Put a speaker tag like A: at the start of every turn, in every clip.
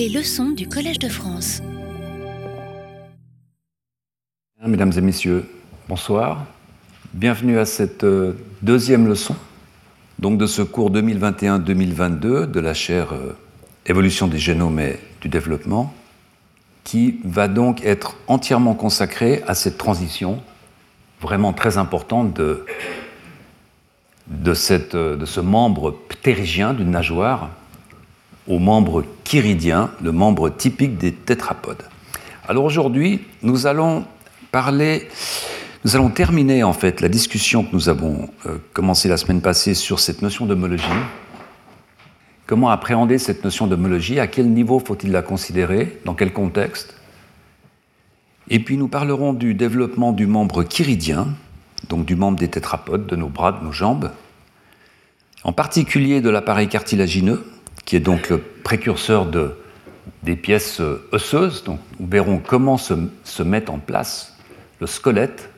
A: Les leçons du Collège de France.
B: Mesdames et messieurs, bonsoir. Bienvenue à cette euh, deuxième leçon donc de ce cours 2021-2022 de la chaire euh, Évolution des génomes et du développement, qui va donc être entièrement consacré à cette transition vraiment très importante de, de, de ce membre ptérygien d'une nageoire au membre chiridien, le membre typique des tétrapodes. Alors aujourd'hui, nous allons parler, nous allons terminer en fait la discussion que nous avons euh, commencé la semaine passée sur cette notion d'homologie. Comment appréhender cette notion d'homologie? À quel niveau faut-il la considérer? Dans quel contexte? Et puis nous parlerons du développement du membre chiridien, donc du membre des tétrapodes, de nos bras, de nos jambes, en particulier de l'appareil cartilagineux, qui est donc le précurseur de, des pièces osseuses. Donc, nous verrons comment se, se met en place le squelette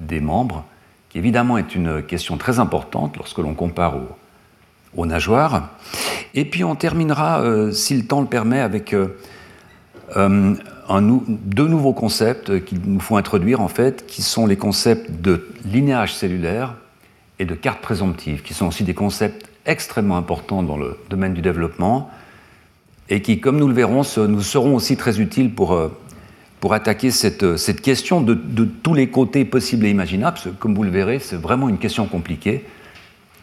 B: des membres, qui évidemment est une question très importante lorsque l'on compare aux, aux, nageoires. Et puis on terminera, euh, si le temps le permet, avec euh, euh, deux nouveaux concepts qu'il nous faut introduire en fait, qui sont les concepts de linéage cellulaire et de carte présomptive, qui sont aussi des concepts extrêmement importants dans le domaine du développement et qui, comme nous le verrons, nous seront aussi très utiles pour, euh, pour attaquer cette, cette question de, de, tous les côtés possibles et imaginables. Parce que, comme vous le verrez, c'est vraiment une question compliquée.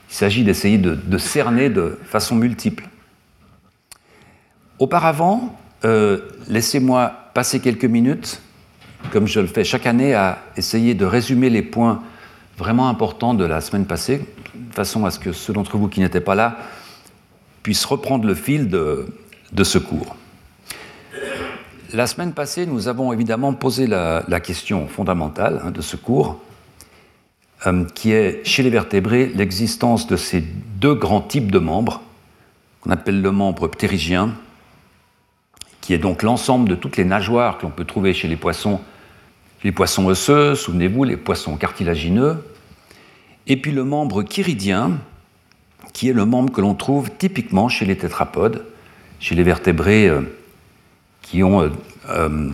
B: Il s'agit d'essayer de, de, cerner de façon multiple. Auparavant, euh, laissez-moi passer quelques minutes, comme je le fais chaque année, à essayer de résumer les points vraiment importants de la semaine passée, de façon à ce que ceux d'entre vous qui n'étaient pas là puissent reprendre le fil de, ce cours. La semaine passée, nous avons évidemment posé la, question fondamentale hein, de ce cours, euh, qui est chez les vertébrés l'existence de ces deux grands types de membres, qu'on appelle le membre ptérygien, qui est donc l'ensemble de toutes les nageoires que l'on peut trouver chez les poissons, les poissons osseux, souvenez-vous, les poissons cartilagineux, et puis le membre chiridien, qui est le membre que l'on trouve typiquement chez les tétrapodes, chez les vertébrés euh, qui ont euh, euh,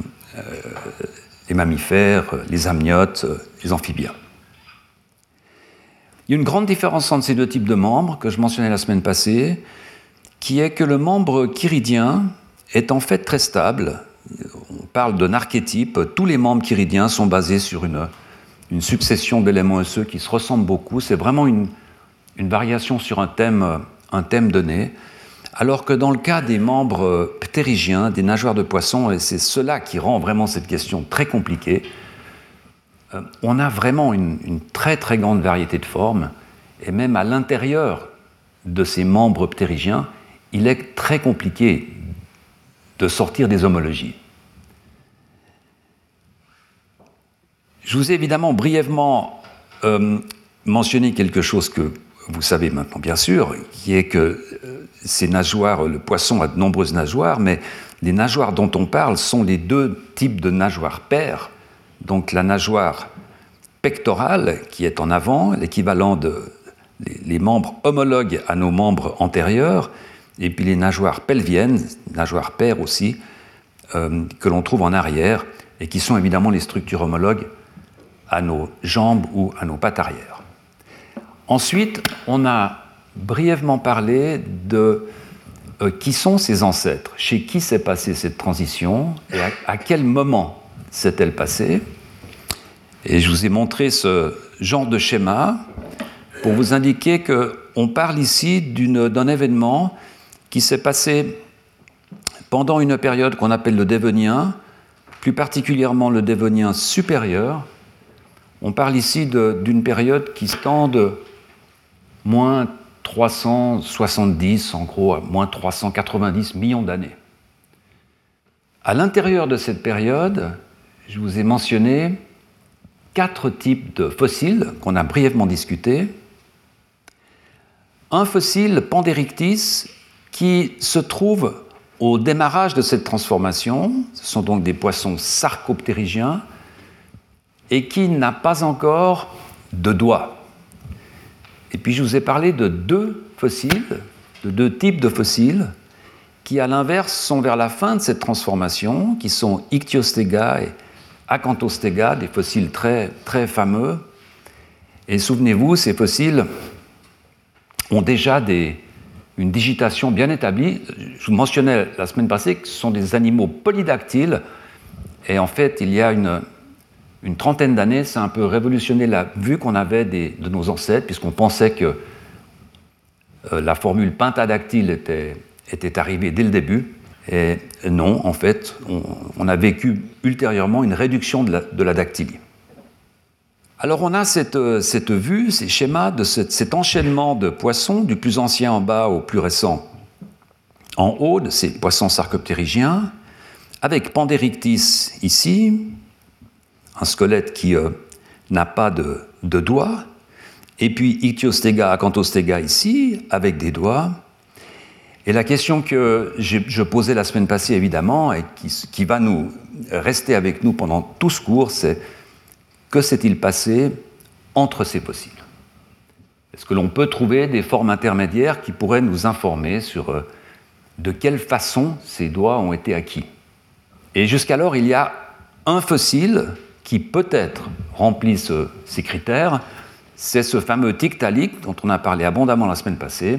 B: les mammifères, les amniotes, les amphibiens. Il y a une grande différence entre ces deux types de membres que je mentionnais la semaine passée, qui est que le membre chiridien est en fait très stable. On parle d'un archétype. Tous les membres chiridiens sont basés sur une, une succession d'éléments osseux qui se ressemblent beaucoup. C'est vraiment une, variation sur un thème, un thème donné. Alors que dans le cas des membres ptérygiens, des nageoires de poissons, et c'est cela qui rend vraiment cette question très compliquée, euh, on a vraiment une, une, très très grande variété de formes, et même à l'intérieur de ces membres ptérygiens, il est très compliqué de sortir des homologies. Je vous ai évidemment brièvement euh, mentionné quelque chose que vous savez maintenant bien sûr, qui est que euh, ces nageoires, le poisson a de nombreuses nageoires, mais les nageoires dont on parle sont les deux types de nageoires paires. Donc la nageoire pectorale, qui est en avant, l'équivalent de les, les, membres homologues à nos membres antérieurs, et puis les nageoires pelviennes, nageoires paires aussi, euh, que l'on trouve en arrière, et qui sont évidemment les structures homologues à nos jambes ou à nos pattes arrière. Ensuite, on a brièvement parlé de euh, qui sont ces ancêtres, chez qui s'est passée cette transition et à, quel moment s'est-elle passée. Et je vous ai montré ce genre de schéma pour vous indiquer qu'on parle ici d'un événement qui s'est passé pendant une période qu'on appelle le Dévonien, plus particulièrement le Dévonien supérieur. On parle ici d'une période qui tend de moins 370, en gros, à moins 390 millions d'années. À l'intérieur de cette période, je vous ai mentionné quatre types de fossiles qu'on a brièvement discutés. Un fossile Pandérictis qui se trouve au démarrage de cette transformation. Ce sont donc des poissons sarcoptérygiens et qui n'a pas encore de doigts. Et puis je vous ai parlé de deux fossiles, de deux types de fossiles, qui à l'inverse sont vers la fin de cette transformation, qui sont Ichthyostega et Acanthostega, des fossiles très, très fameux. Et souvenez-vous, ces fossiles ont déjà une digitation bien établie. Je vous mentionnais la semaine passée que ce sont des animaux polydactyles. Et en fait, il y a une, une trentaine d'années, ça a un peu révolutionné la vue qu'on avait de nos ancêtres, puisqu'on pensait que euh, la formule pentadactyle était, arrivée dès le début. Et non, en fait, on, a vécu ultérieurement une réduction de la, dactylie. Alors on a cette, euh, vue, ces schémas de cet enchaînement de poissons, du plus ancien en bas au plus récent en haut, de ces poissons sarcoptérygiens, avec Panderictis ici, un squelette qui euh, n'a pas de, doigts, et puis Ichthyostega, Acanthostega ici, avec des doigts, et la question que je posais la semaine passée, évidemment, et qui, va nous rester avec nous pendant tout ce cours, c'est que s'est-il passé entre ces fossiles Est-ce que l'on peut trouver des formes intermédiaires qui pourraient nous informer sur euh, de quelle façon ces doigts ont été acquis? Et jusqu'alors, il y a un fossile qui peut-être remplit ces critères, c'est ce fameux Tiktaalik dont on a parlé abondamment la semaine passée,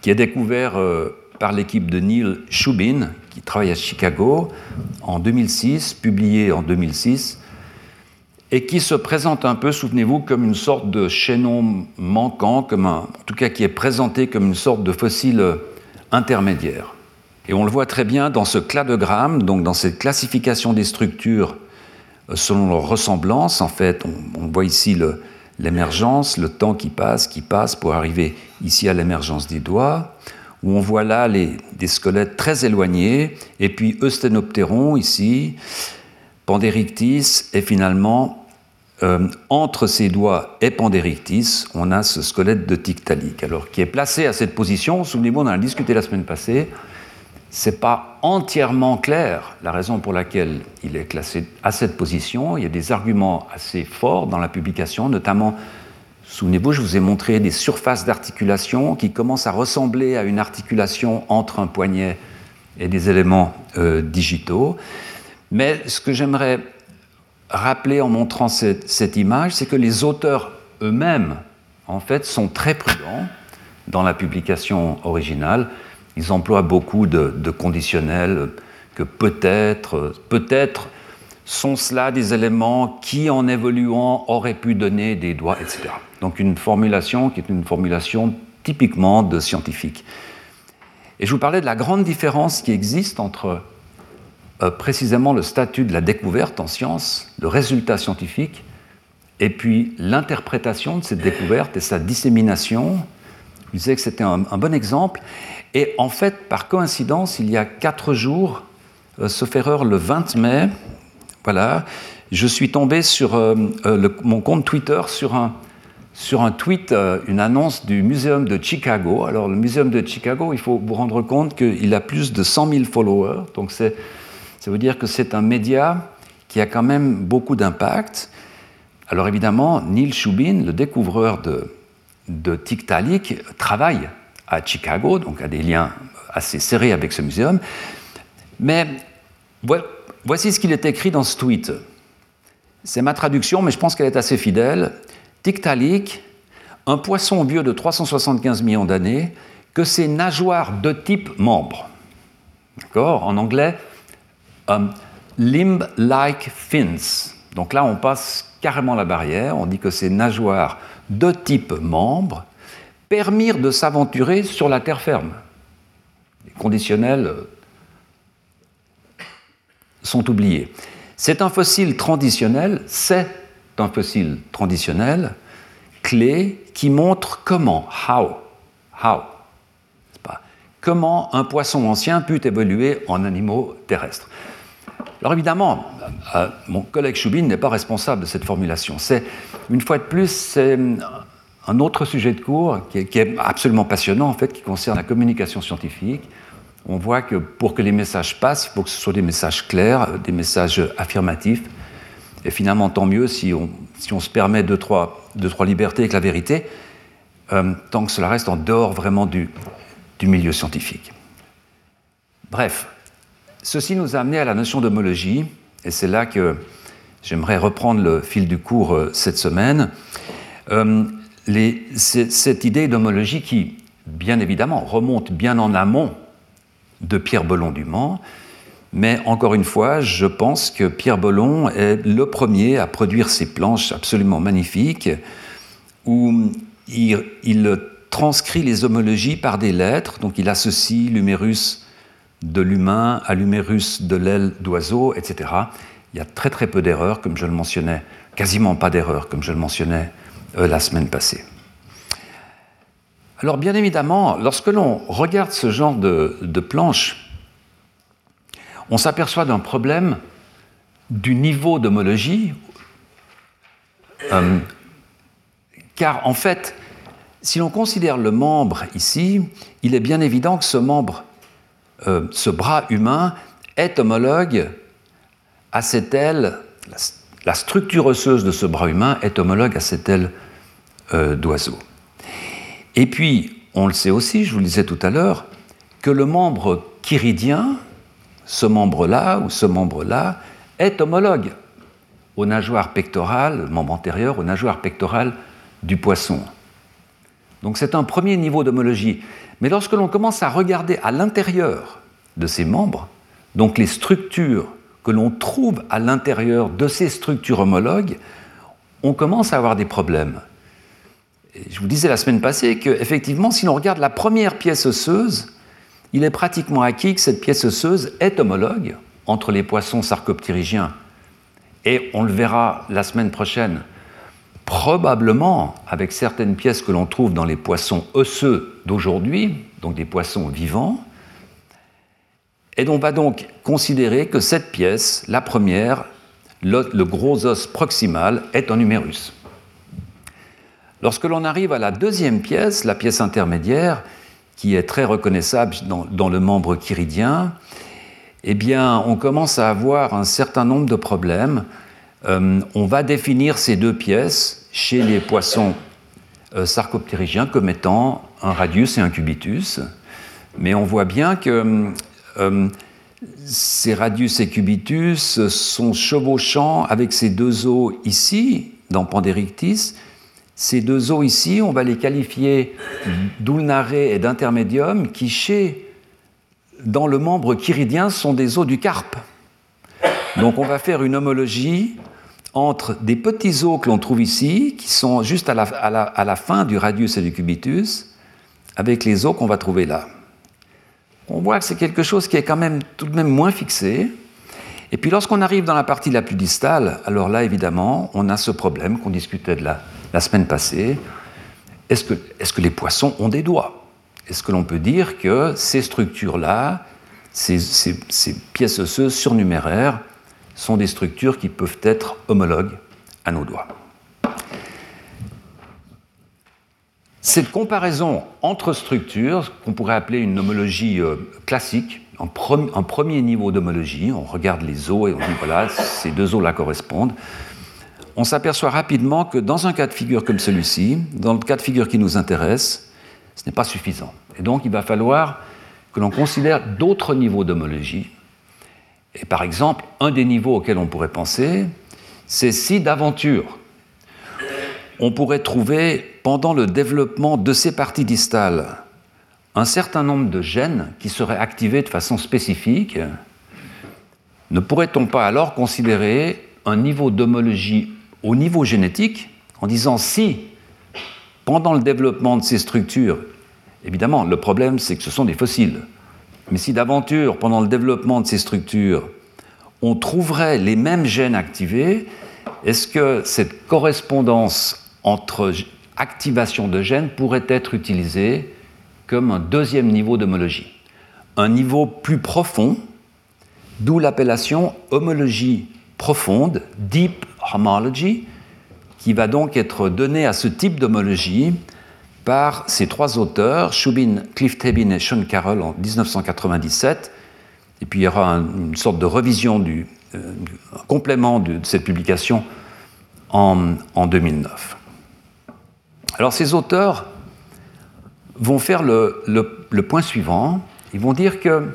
B: qui est découvert euh, par l'équipe de Neil Shubin, qui travaille à Chicago en 2006, publié en 2006, et qui se présente un peu, souvenez-vous, comme une sorte de chaînon manquant, comme en tout cas qui est présenté comme une sorte de fossile intermédiaire. Et on le voit très bien dans ce cladogramme, donc dans cette classification des structures euh, selon leur ressemblance. En fait, on, voit ici l'émergence, le temps qui passe, qui passe pour arriver ici à l'émergence des doigts, où on voit là les, des squelettes très éloignés, et puis Eusthénoptéron ici, Pandérictis, et finalement, euh, entre ces doigts et Pandérictis, on a ce squelette de Tiktaalik, alors qui est placé à cette position, souvenez-vous, on en a discuté la semaine passée, c'est pas entièrement clair la raison pour laquelle il est classé à cette position. Il y a des arguments assez forts dans la publication, notamment, souvenez-vous, je vous ai montré des surfaces d'articulation qui commencent à ressembler à une articulation entre un poignet et des éléments euh, digitaux. Mais ce que j'aimerais rappeler en montrant cette, cette image, c'est que les auteurs eux-mêmes, en fait, sont très prudents dans la publication originale ils emploient beaucoup de, conditionnels que peut-être, peut-être sont cela des éléments qui, en évoluant, auraient pu donner des doigts, etc. Donc une formulation qui est une formulation typiquement de scientifique. Et je vous parlais de la grande différence qui existe entre euh, précisément le statut de la découverte en science, le résultat scientifique, et puis l'interprétation de cette découverte et sa dissémination. Je disais que c'était un, un bon exemple. Et en fait, par coïncidence, il y a quatre jours, euh, sauf erreur, le 20 mai, voilà, je suis tombé sur euh, euh, mon compte Twitter sur un, sur un tweet, une annonce du Muséum de Chicago. Alors, le Muséum de Chicago, il faut vous rendre compte qu'il a plus de 100 000 followers. Donc, ça veut dire que c'est un média qui a quand même beaucoup d'impact. Alors, évidemment, Neil Shubin, le découvreur de, de Tiktaalik, travaille à Chicago, donc a des liens assez serrés avec ce muséum. Mais voici ce qu'il est écrit dans ce tweet. C'est ma traduction, mais je pense qu'elle est assez fidèle. Tiktaalik, un poisson vieux de 375 millions d'années, que ses nageoires de type membre. D'accord? En anglais, um, limb-like fins. Donc là, on passe carrément la barrière. On dit que ces nageoires de type membre permirent de s'aventurer sur la terre ferme. Les conditionnels euh, sont oubliés. C'est un fossile traditionnel, c'est un fossile traditionnel clé qui montre comment, how, how, comment un poisson ancien peut évoluer en animaux terrestres. Alors évidemment, euh, mon collègue Choubin n'est pas responsable de cette formulation. C'est, une fois de plus, c'est un autre sujet de cours qui est, absolument passionnant, en fait, qui concerne la communication scientifique. On voit que pour que les messages passent, il faut que ce soit des messages clairs, des messages affirmatifs. Et finalement, tant mieux si on, se permet deux trois, deux, trois libertés avec la vérité, euh, tant que cela reste en dehors vraiment du, milieu scientifique. Bref, ceci nous a amené à la notion d'homologie, et c'est là que j'aimerais reprendre le fil du cours euh, cette semaine. Euh, cette idée d'homologie qui, bien évidemment, remonte bien en amont de Pierre Bellon du Mans, mais encore une fois, je pense que Pierre Bellon est le premier à produire ces planches absolument magnifiques où il, il transcrit les homologies par des lettres, donc il associe l'humérus de l'humain à l'humérus de l'aile d'oiseau, etc. Il y a très très peu d'erreurs, comme je le mentionnais, quasiment pas d'erreurs, comme je le mentionnais euh, la semaine passée. Alors bien évidemment, lorsque l'on regarde ce genre de, planche, on s'aperçoit d'un problème du niveau d'homologie, euh, car en fait, si l'on considère le membre ici, il est bien évident que ce membre euh, ce bras humain est homologue à cette aile, la, structure osseuse de ce bras humain est homologue à cette aile euh, d'oiseau. Et puis, on le sait aussi, je vous le disais tout à l'heure, que le membre chiridien, ce membre-là ou ce membre-là, est homologue aux nageoires pectorales, le membre antérieur, aux nageoires pectorales du poisson. Donc c'est un premier niveau d'homologie. Mais lorsque l'on commence à regarder à l'intérieur de ces membres, donc les structures que l'on trouve à l'intérieur de ces structures homologues, on commence à avoir des problèmes. je vous disais la semaine passée qu'effectivement, si l'on regarde la première pièce osseuse, il est pratiquement acquis que cette pièce osseuse est homologue entre les poissons sarcopterygiens. Et on le verra la semaine prochaine, probablement avec certaines pièces que l'on trouve dans les poissons osseux d'aujourd'hui, donc des poissons vivants. Et on va donc considérer que cette pièce, la première, le, gros os proximal, est un humérus. Lorsque l'on arrive à la deuxième pièce, la pièce intermédiaire, qui est très reconnaissable dans, le membre chiridien, eh bien, on commence à avoir un certain nombre de problèmes euh, on va définir ces deux pièces chez les poissons euh, sarcoptérygiens comme étant un radius et un cubitus. Mais on voit bien que ces radius et cubitus sont chevauchants avec ces deux os ici, dans Panderictis. Ces deux os ici, on va les qualifier d'ulnare et d'intermédium, qui chez, dans le membre chiridien, sont des os du carpe. Donc on va faire une homologie entre des petits os que l'on trouve ici, qui sont juste à la, fin du radius et du cubitus, avec les os qu'on va trouver là. On voit que c'est quelque chose qui est quand même tout de même moins fixé. Et puis lorsqu'on arrive dans la partie la plus distale, alors là évidemment, on a ce problème qu'on discutait de la, semaine passée. Est-ce que, les poissons ont des doigts? Est-ce que l'on peut dire que ces structures-là, ces, ces pièces osseuses surnuméraires, sont des structures qui peuvent être homologues à nos doigts? Cette comparaison entre structures, qu'on pourrait appeler une homologie euh, classique, un, premier niveau d'homologie, on regarde les os et on dit voilà, ces deux os-là correspondent, on s'aperçoit rapidement que dans un cas de figure comme celui-ci, dans le cas de figure qui nous intéresse, ce n'est pas suffisant. Et donc il va falloir que l'on considère d'autres niveaux d'homologie et par exemple, un des niveaux auxquels on pourrait penser, c'est si d'aventure on pourrait trouver pendant le développement de ces parties distales un certain nombre de gènes qui seraient activés de façon spécifique, ne pourrait-on pas alors considérer un niveau d'homologie au niveau génétique en disant si, pendant le développement de ces structures, évidemment, le problème c'est que ce sont des fossiles, mais si d'aventure, pendant le développement de ces structures, on trouverait les mêmes gènes activés, est-ce que cette correspondance entre activation de gènes pourrait être utilisée comme un deuxième niveau d'homologie Un niveau plus profond, d'où l'appellation homologie profonde, deep homology, qui va donc être donnée à ce type d'homologie par ces trois auteurs, Shubin, Cliff Tabin et Sean Carroll en 1997. Et puis il y aura une sorte de revision du euh, complément de, cette publication en, en, 2009. Alors ces auteurs vont faire le, point suivant. Ils vont dire que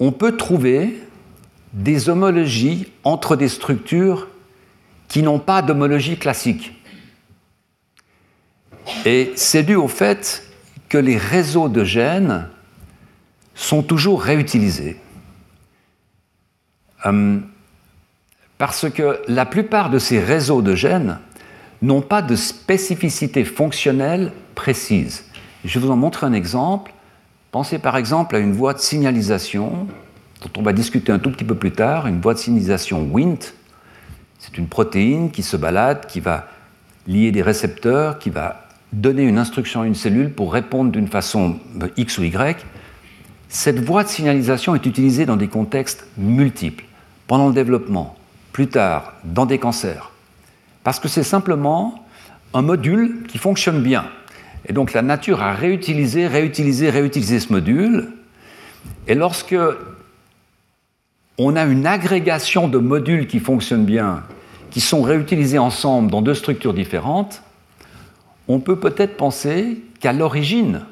B: on peut trouver des homologies entre des structures qui n'ont pas d'homologie classique. Et c'est dû au fait que les réseaux de gènes sont toujours réutilisés. Hum, parce que la plupart de ces réseaux de gènes n'ont pas de spécificité fonctionnelle précise. Je vous en montrer un exemple. Pensez par exemple à une voie de signalisation, dont on va discuter un tout petit peu plus tard, une voie de signalisation WINT. C'est une protéine qui se balade, qui va lier des récepteurs, qui va donner une instruction à une cellule pour répondre d'une façon euh, X ou Y. Cette voie de signalisation est utilisée dans des contextes multiples, pendant le développement, plus tard, dans des cancers. Parce que c'est simplement un module qui fonctionne bien. Et donc la nature a réutilisé, réutilisé, réutilisé ce module. Et lorsque on a une agrégation de modules qui fonctionnent bien, qui sont réutilisés ensemble dans deux structures différentes, on peut peut-être penser qu'à l'origine,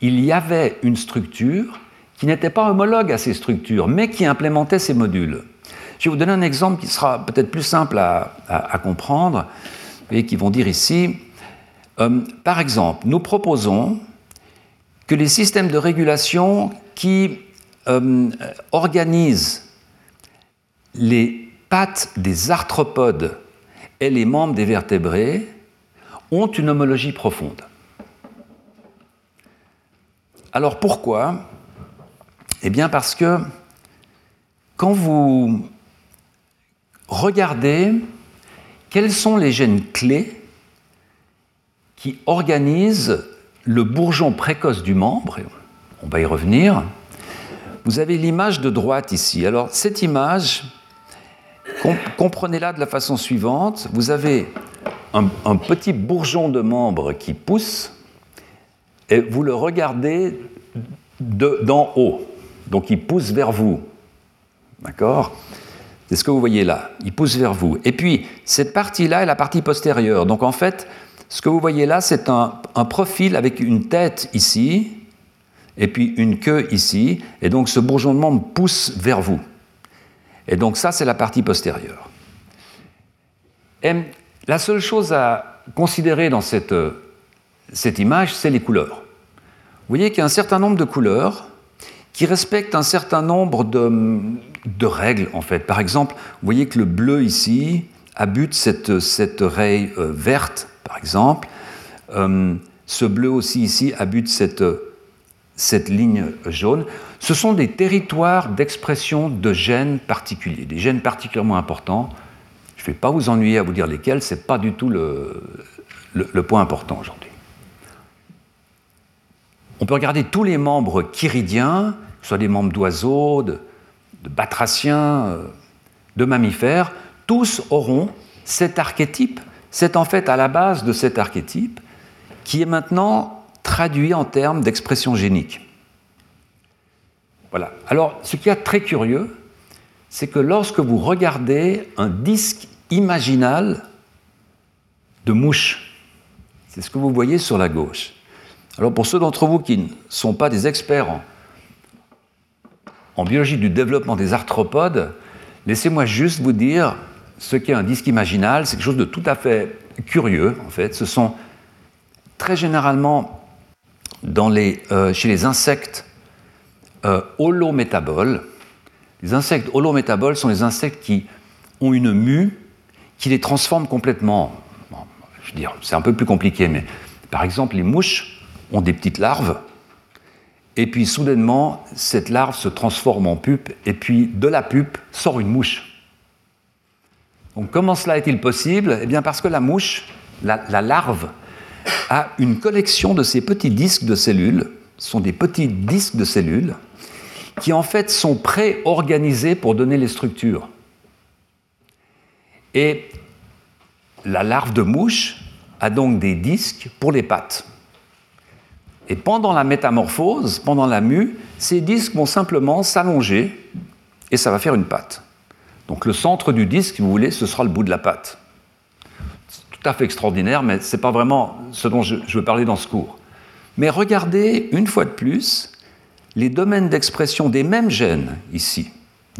B: il y avait une structure qui n'était pas homologue à ces structures, mais qui implémentait ces modules. Je vais vous donner un exemple qui sera peut-être plus simple à, comprendre et qui vont dire ici, euh, par exemple, nous proposons que les systèmes de régulation qui euh, organisent les pattes des arthropodes et les membres des vertébrés ont une homologie profonde. Alors pourquoi? Eh bien parce que quand vous regardez quels sont les gènes clés qui organisent le bourgeon précoce du membre, on va y revenir, vous avez l'image de droite ici. Alors cette image, comprenez-la de la façon suivante. Vous avez un, petit bourgeon de membre qui pousse et vous le regardez d'en haut. Donc il pousse vers vous. D'accord? C'est ce que vous voyez là. Il pousse vers vous. Et puis cette partie-là est la partie postérieure. Donc en fait, ce que vous voyez là, c'est un, profil avec une tête ici et puis une queue ici. Et donc ce bourgeon de membre pousse vers vous. Et donc ça, c'est la partie postérieure. Et la seule chose à considérer dans cette, cette image, c'est les couleurs. Vous voyez qu'il y a un certain nombre de couleurs qui respectent un certain nombre de, règles, en fait. Par exemple, vous voyez que le bleu ici abute cette, cette raie euh, verte, par exemple. Euh, ce bleu aussi ici abute cette, cette ligne jaune. Ce sont des territoires d'expression de gènes particuliers, des gènes particulièrement importants. Je ne vais pas vous ennuyer à vous dire lesquels, ce n'est pas du tout le, le, point important aujourd'hui. On peut regarder tous les membres chiridiens, que ce soit des membres d'oiseaux, de, de batraciens, euh, de mammifères, tous auront cet archétype. C'est en fait à la base de cet archétype qui est maintenant traduit en termes d'expression génique. Voilà. Alors, ce qui est très curieux, c'est que lorsque vous regardez un disque imaginal de mouche, c'est ce que vous voyez sur la gauche. Alors, pour ceux d'entre vous qui ne sont pas des experts en, biologie du développement des arthropodes, laissez-moi juste vous dire ce qu'est un disque imaginal. C'est quelque chose de tout à fait curieux, en fait. Ce sont très généralement euh, chez les insectes euh, holométaboles. Les insectes holométaboles sont les insectes qui ont une mue qui les transforme complètement. je veux dire, c'est un peu plus compliqué, mais par exemple, les mouches ont des petites larves, et puis soudainement, cette larve se transforme en pupe, et puis de la pupe sort une mouche. Donc comment cela est-il possible? Eh bien parce que la mouche, la larve, a une collection de ces petits disques de cellules, ce sont des petits disques de cellules, qui en fait sont pré-organisés pour donner les structures. Et la larve de mouche a donc des disques pour les pattes. Et pendant la métamorphose, pendant la mue, ces disques vont simplement s'allonger et ça va faire une patte. Donc le centre du disque, si vous voulez, ce sera le bout de la patte. C'est tout à fait extraordinaire, mais ce n'est pas vraiment ce dont je veux parler dans ce cours. Mais regardez une fois de plus les domaines d'expression des mêmes gènes ici,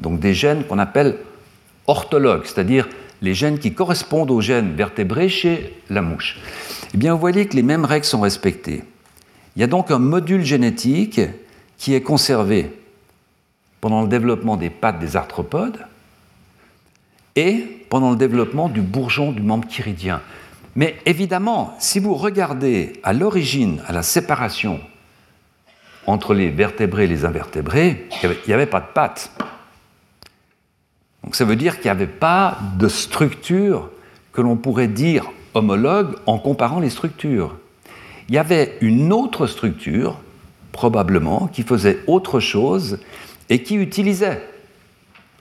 B: donc des gènes qu'on appelle orthologues, c'est-à-dire les gènes qui correspondent aux gènes vertébrés chez la mouche, eh bien vous voyez que les mêmes règles sont respectées. Il y a donc un module génétique qui est conservé pendant le développement des pattes des arthropodes et pendant le développement du bourgeon du membre chiridien. Mais évidemment, si vous regardez à l'origine, à la séparation entre les vertébrés et les invertébrés, il n'y avait, pas de pattes. Donc ça veut dire qu'il n'y avait pas de structure que l'on pourrait dire homologue en comparant les structures. Il y avait une autre structure, probablement, qui faisait autre chose et qui utilisait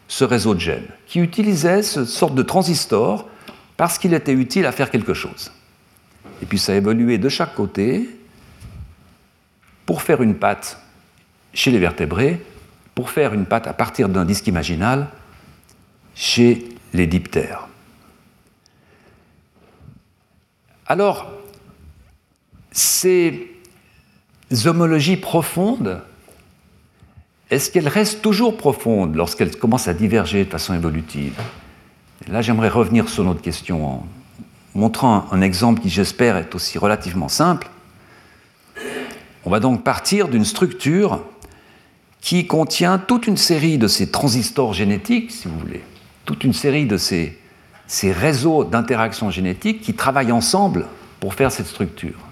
B: ce réseau de gènes, qui utilisait ce sorte de transistor parce qu'il était utile à faire quelque chose. Et puis ça a évolué de chaque côté pour faire une patte chez les vertébrés, pour faire une patte à partir d'un disque imaginal chez les diptères. Alors, ces homologies profondes, est-ce qu'elles restent toujours profondes lorsqu'elles commencent à diverger de façon évolutive? Là, j'aimerais revenir sur notre question en montrant un exemple qui, j'espère, est aussi relativement simple. On va donc partir d'une structure qui contient toute une série de ces transistors génétiques, si vous voulez, toute une série de ces, ces réseaux d'interactions génétiques qui travaillent ensemble pour faire cette structure.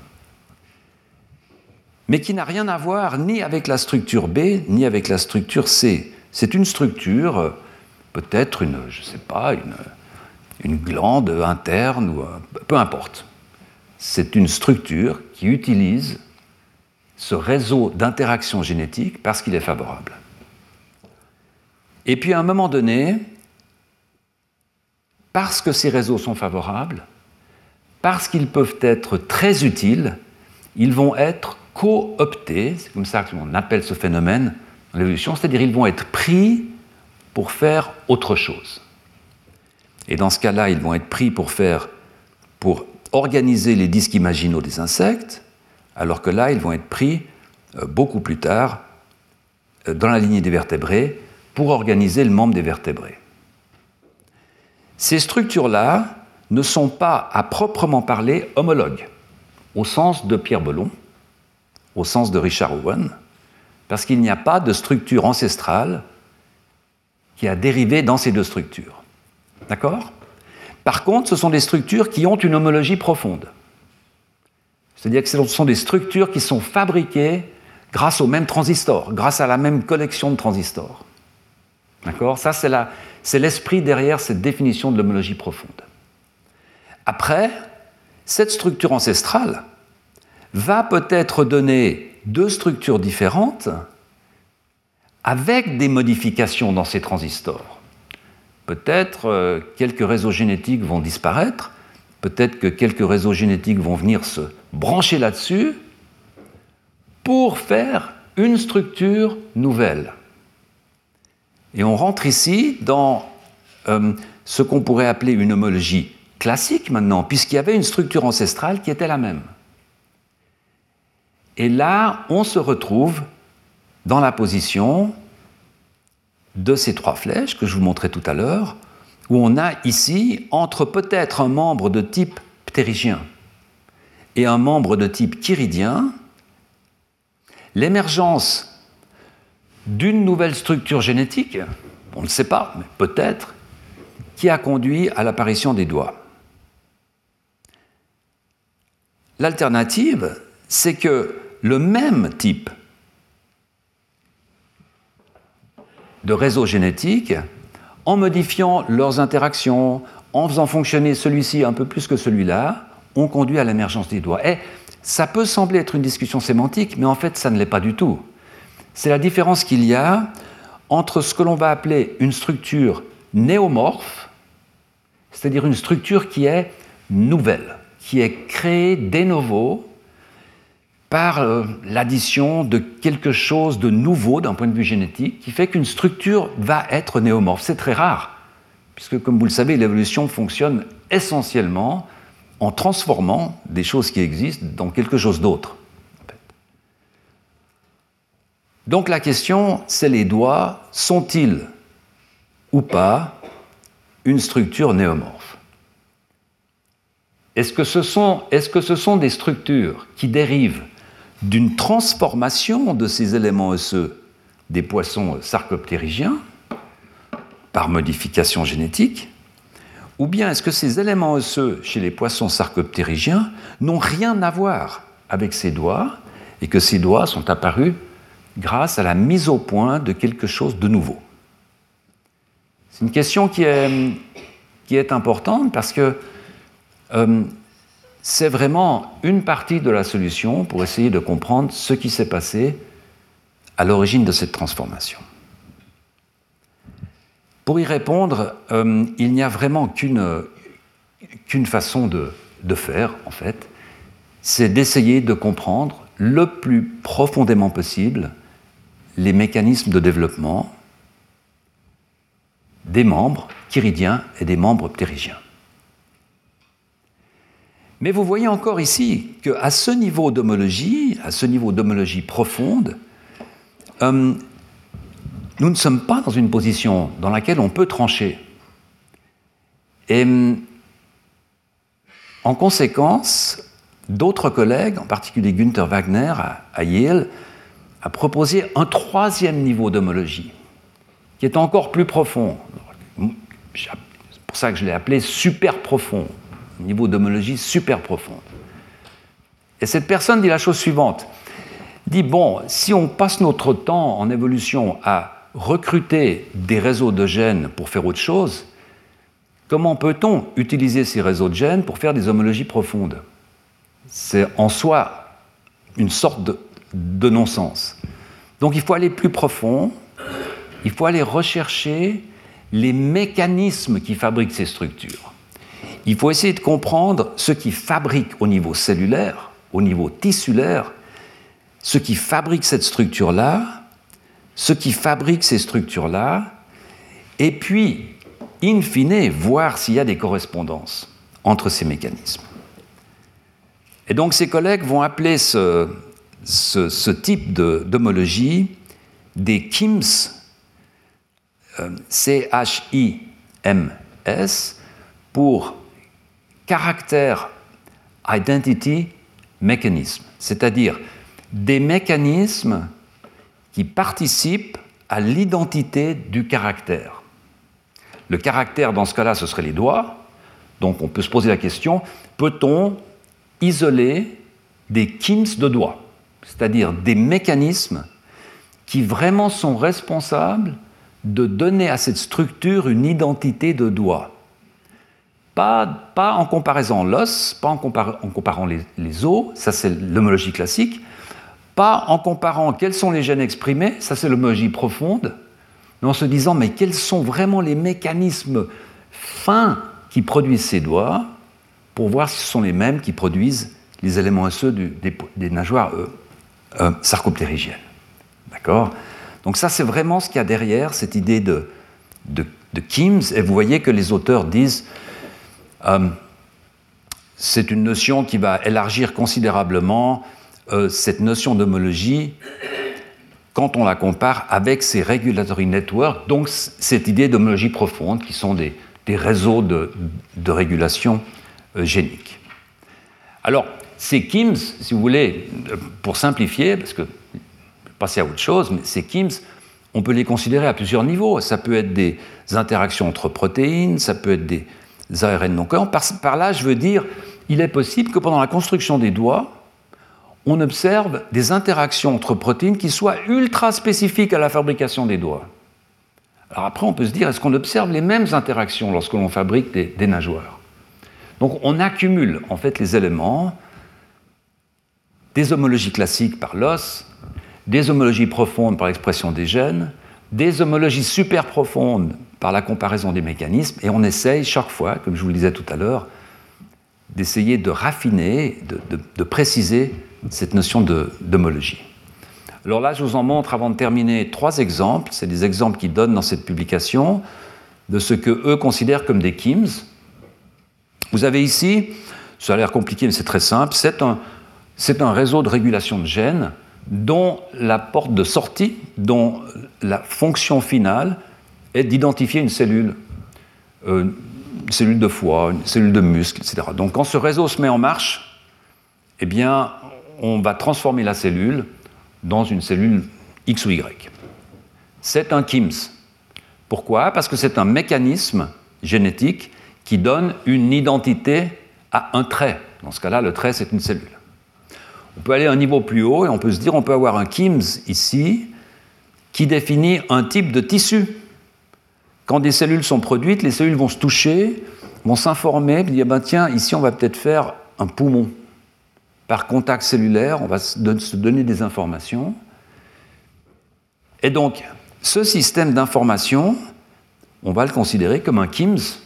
B: Mais qui n'a rien à voir ni avec la structure B, ni avec la structure C. C'est une structure peut-être une, je sais pas, une, glande interne, ou peu importe. C'est une structure qui utilise ce réseau d'interaction génétique parce qu'il est favorable. Et puis à un moment donné, parce que ces réseaux sont favorables, parce qu'ils peuvent être très utiles, ils vont être cooptés, c'est comme ça qu'on appelle ce phénomène dans l'évolution, c'est-à-dire ils vont être pris pour faire autre chose. Et dans ce cas-là, ils vont être pris pour faire, pour organiser les disques imaginaux des insectes, alors que là, ils vont être pris euh, beaucoup plus tard euh, dans la lignée des vertébrés pour organiser le membre des vertébrés. Ces structures-là ne sont pas à proprement parler homologues, au sens de Pierre Belon, au sens de Richard Owen, parce qu'il n'y a pas de structure ancestrale qui a dérivé dans ces deux structures. D'accord? Par contre, ce sont des structures qui ont une homologie profonde. C'est-à-dire que ce sont des structures qui sont fabriquées grâce au même transistor, grâce à la même collection de transistors. D'accord? Ça, c'est l'esprit derrière cette définition de l'homologie profonde. Après, cette structure ancestrale va peut-être donner deux structures différentes avec des modifications dans ces transistors. Peut-être euh, quelques réseaux génétiques vont disparaître, peut-être que quelques réseaux génétiques vont venir se brancher là-dessus pour faire une structure nouvelle. Et on rentre ici dans euh, ce qu'on pourrait appeler une homologie classique maintenant, puisqu'il y avait une structure ancestrale qui était la même. Et là, on se retrouve dans la position de ces trois flèches que je vous montrais tout à l'heure, où on a ici, entre peut-être un membre de type ptérygien et un membre de type chiridien, l'émergence d'une nouvelle structure génétique, on ne sait pas, mais peut-être, qui a conduit à l'apparition des doigts. L'alternative, c'est que le même type de réseau génétique, en modifiant leurs interactions, en faisant fonctionner celui-ci un peu plus que celui-là, ont conduit à l'émergence des doigts. Et ça peut sembler être une discussion sémantique, mais en fait, ça ne l'est pas du tout. C'est la différence qu'il y a entre ce que l'on va appeler une structure néomorphe, c'est-à-dire une structure qui est nouvelle, qui est créée de novo par euh, l'addition de quelque chose de nouveau d'un point de vue génétique, qui fait qu'une structure va être néomorphe. C'est très rare, puisque comme vous le savez, l'évolution fonctionne essentiellement en transformant des choses qui existent dans quelque chose d'autre. Donc la question, c'est les doigts, sont-ils ou pas une structure néomorphe? Que, ce que ce sont des structures qui dérivent d'une transformation de ces éléments osseux des poissons sarcoptérygiens par modification génétique Ou bien est-ce que ces éléments osseux chez les poissons sarcoptérygiens n'ont rien à voir avec ces doigts et que ces doigts sont apparus grâce à la mise au point de quelque chose de nouveau? C'est une question qui est, importante parce que euh, c'est vraiment une partie de la solution pour essayer de comprendre ce qui s'est passé à l'origine de cette transformation. Pour y répondre, euh, il n'y a vraiment qu'une façon de, de, faire, en fait, c'est d'essayer de comprendre le plus profondément possible les mécanismes de développement des membres chiridiens et des membres ptérygiens. Mais vous voyez encore ici qu'à ce niveau d'homologie, à ce niveau d'homologie profonde, euh, nous ne sommes pas dans une position dans laquelle on peut trancher. Et en conséquence, d'autres collègues, en particulier Günther Wagner à Yale, a proposé un troisième niveau d'homologie, qui est encore plus profond. C'est pour ça que je l'ai appelé super profond, niveau d'homologie super profond. Et cette personne dit la chose suivante, dit, bon, si on passe notre temps en évolution à recruter des réseaux de gènes pour faire autre chose, comment peut-on utiliser ces réseaux de gènes pour faire des homologies profondes? C'est en soi une sorte de, de non-sens. Donc il faut aller plus profond, il faut aller rechercher les mécanismes qui fabriquent ces structures. Il faut essayer de comprendre ce qui fabrique au niveau cellulaire, au niveau tissulaire, ce qui fabrique cette structure-là, ce qui fabrique ces structures-là, et puis, in fine, voir s'il y a des correspondances entre ces mécanismes. Et donc ces collègues vont appeler ce, ce, type d'homologie des KIMS, euh, C-H-I-M-S, pour caractère identity mechanism, c'est-à-dire des mécanismes qui participent à l'identité du caractère. Le caractère, dans ce cas-là, ce serait les doigts. Donc on peut se poser la question, peut-on isoler des KIMS de doigts c'est-à-dire des mécanismes qui vraiment sont responsables de donner à cette structure une identité de doigt? Pas, en comparaison l'os, pas en, comparant les, os, ça c'est l'homologie classique, pas en comparant quels sont les gènes exprimés, ça c'est l'homologie profonde, mais en se disant mais quels sont vraiment les mécanismes fins qui produisent ces doigts pour voir si ce sont les mêmes qui produisent les éléments osseux des, nageoires euh, euh, sarcoptérygienne. D'accord? Donc ça, c'est vraiment ce qu'il y a derrière cette idée de, de, Kims. Et vous voyez que les auteurs disent euh, c'est une notion qui va élargir considérablement euh, cette notion d'homologie quand on la compare avec ces regulatory networks, donc cette idée d'homologie profonde qui sont des, des réseaux de, de régulation génique. Alors, ces KIMS, si vous voulez, pour simplifier, parce que passer à autre chose, mais ces KIMS, on peut les considérer à plusieurs niveaux. Ça peut être des interactions entre protéines, ça peut être des ARN non cohérents. Par, par, là, je veux dire, il est possible que pendant la construction des doigts, on observe des interactions entre protéines qui soient ultra spécifiques à la fabrication des doigts. Alors après, on peut se dire, est-ce qu'on observe les mêmes interactions lorsque l'on fabrique des, des nageoires? Donc on accumule en fait les éléments des homologies classiques par l'os, des homologies profondes par l'expression des gènes, des homologies super profondes par la comparaison des mécanismes, et on essaye chaque fois, comme je vous le disais tout à l'heure, d'essayer de raffiner, de, préciser cette notion d'homologie. Alors là, je vous en montre avant de terminer trois exemples. C'est des exemples qu'ils donnent dans cette publication de ce que eux considèrent comme des KIMS. Vous avez ici, ça a l'air compliqué, mais c'est très simple, c'est un, un réseau de régulation de gènes dont la porte de sortie, dont la fonction finale est d'identifier une cellule, euh, une cellule de foie, une cellule de muscle, etc. Donc quand ce réseau se met en marche, eh bien, on va transformer la cellule dans une cellule X ou Y. C'est un KIMS. Pourquoi? Parce que c'est un mécanisme génétique qui donne une identité à un trait. Dans ce cas-là, le trait, c'est une cellule. On peut aller un niveau plus haut et on peut se dire on peut avoir un KIMS ici qui définit un type de tissu. Quand des cellules sont produites, les cellules vont se toucher, vont s'informer, dire ben tiens, ici on va peut-être faire un poumon. Par contact cellulaire, on va se donner des informations. Et donc, ce système d'information, on va le considérer comme un KIMS,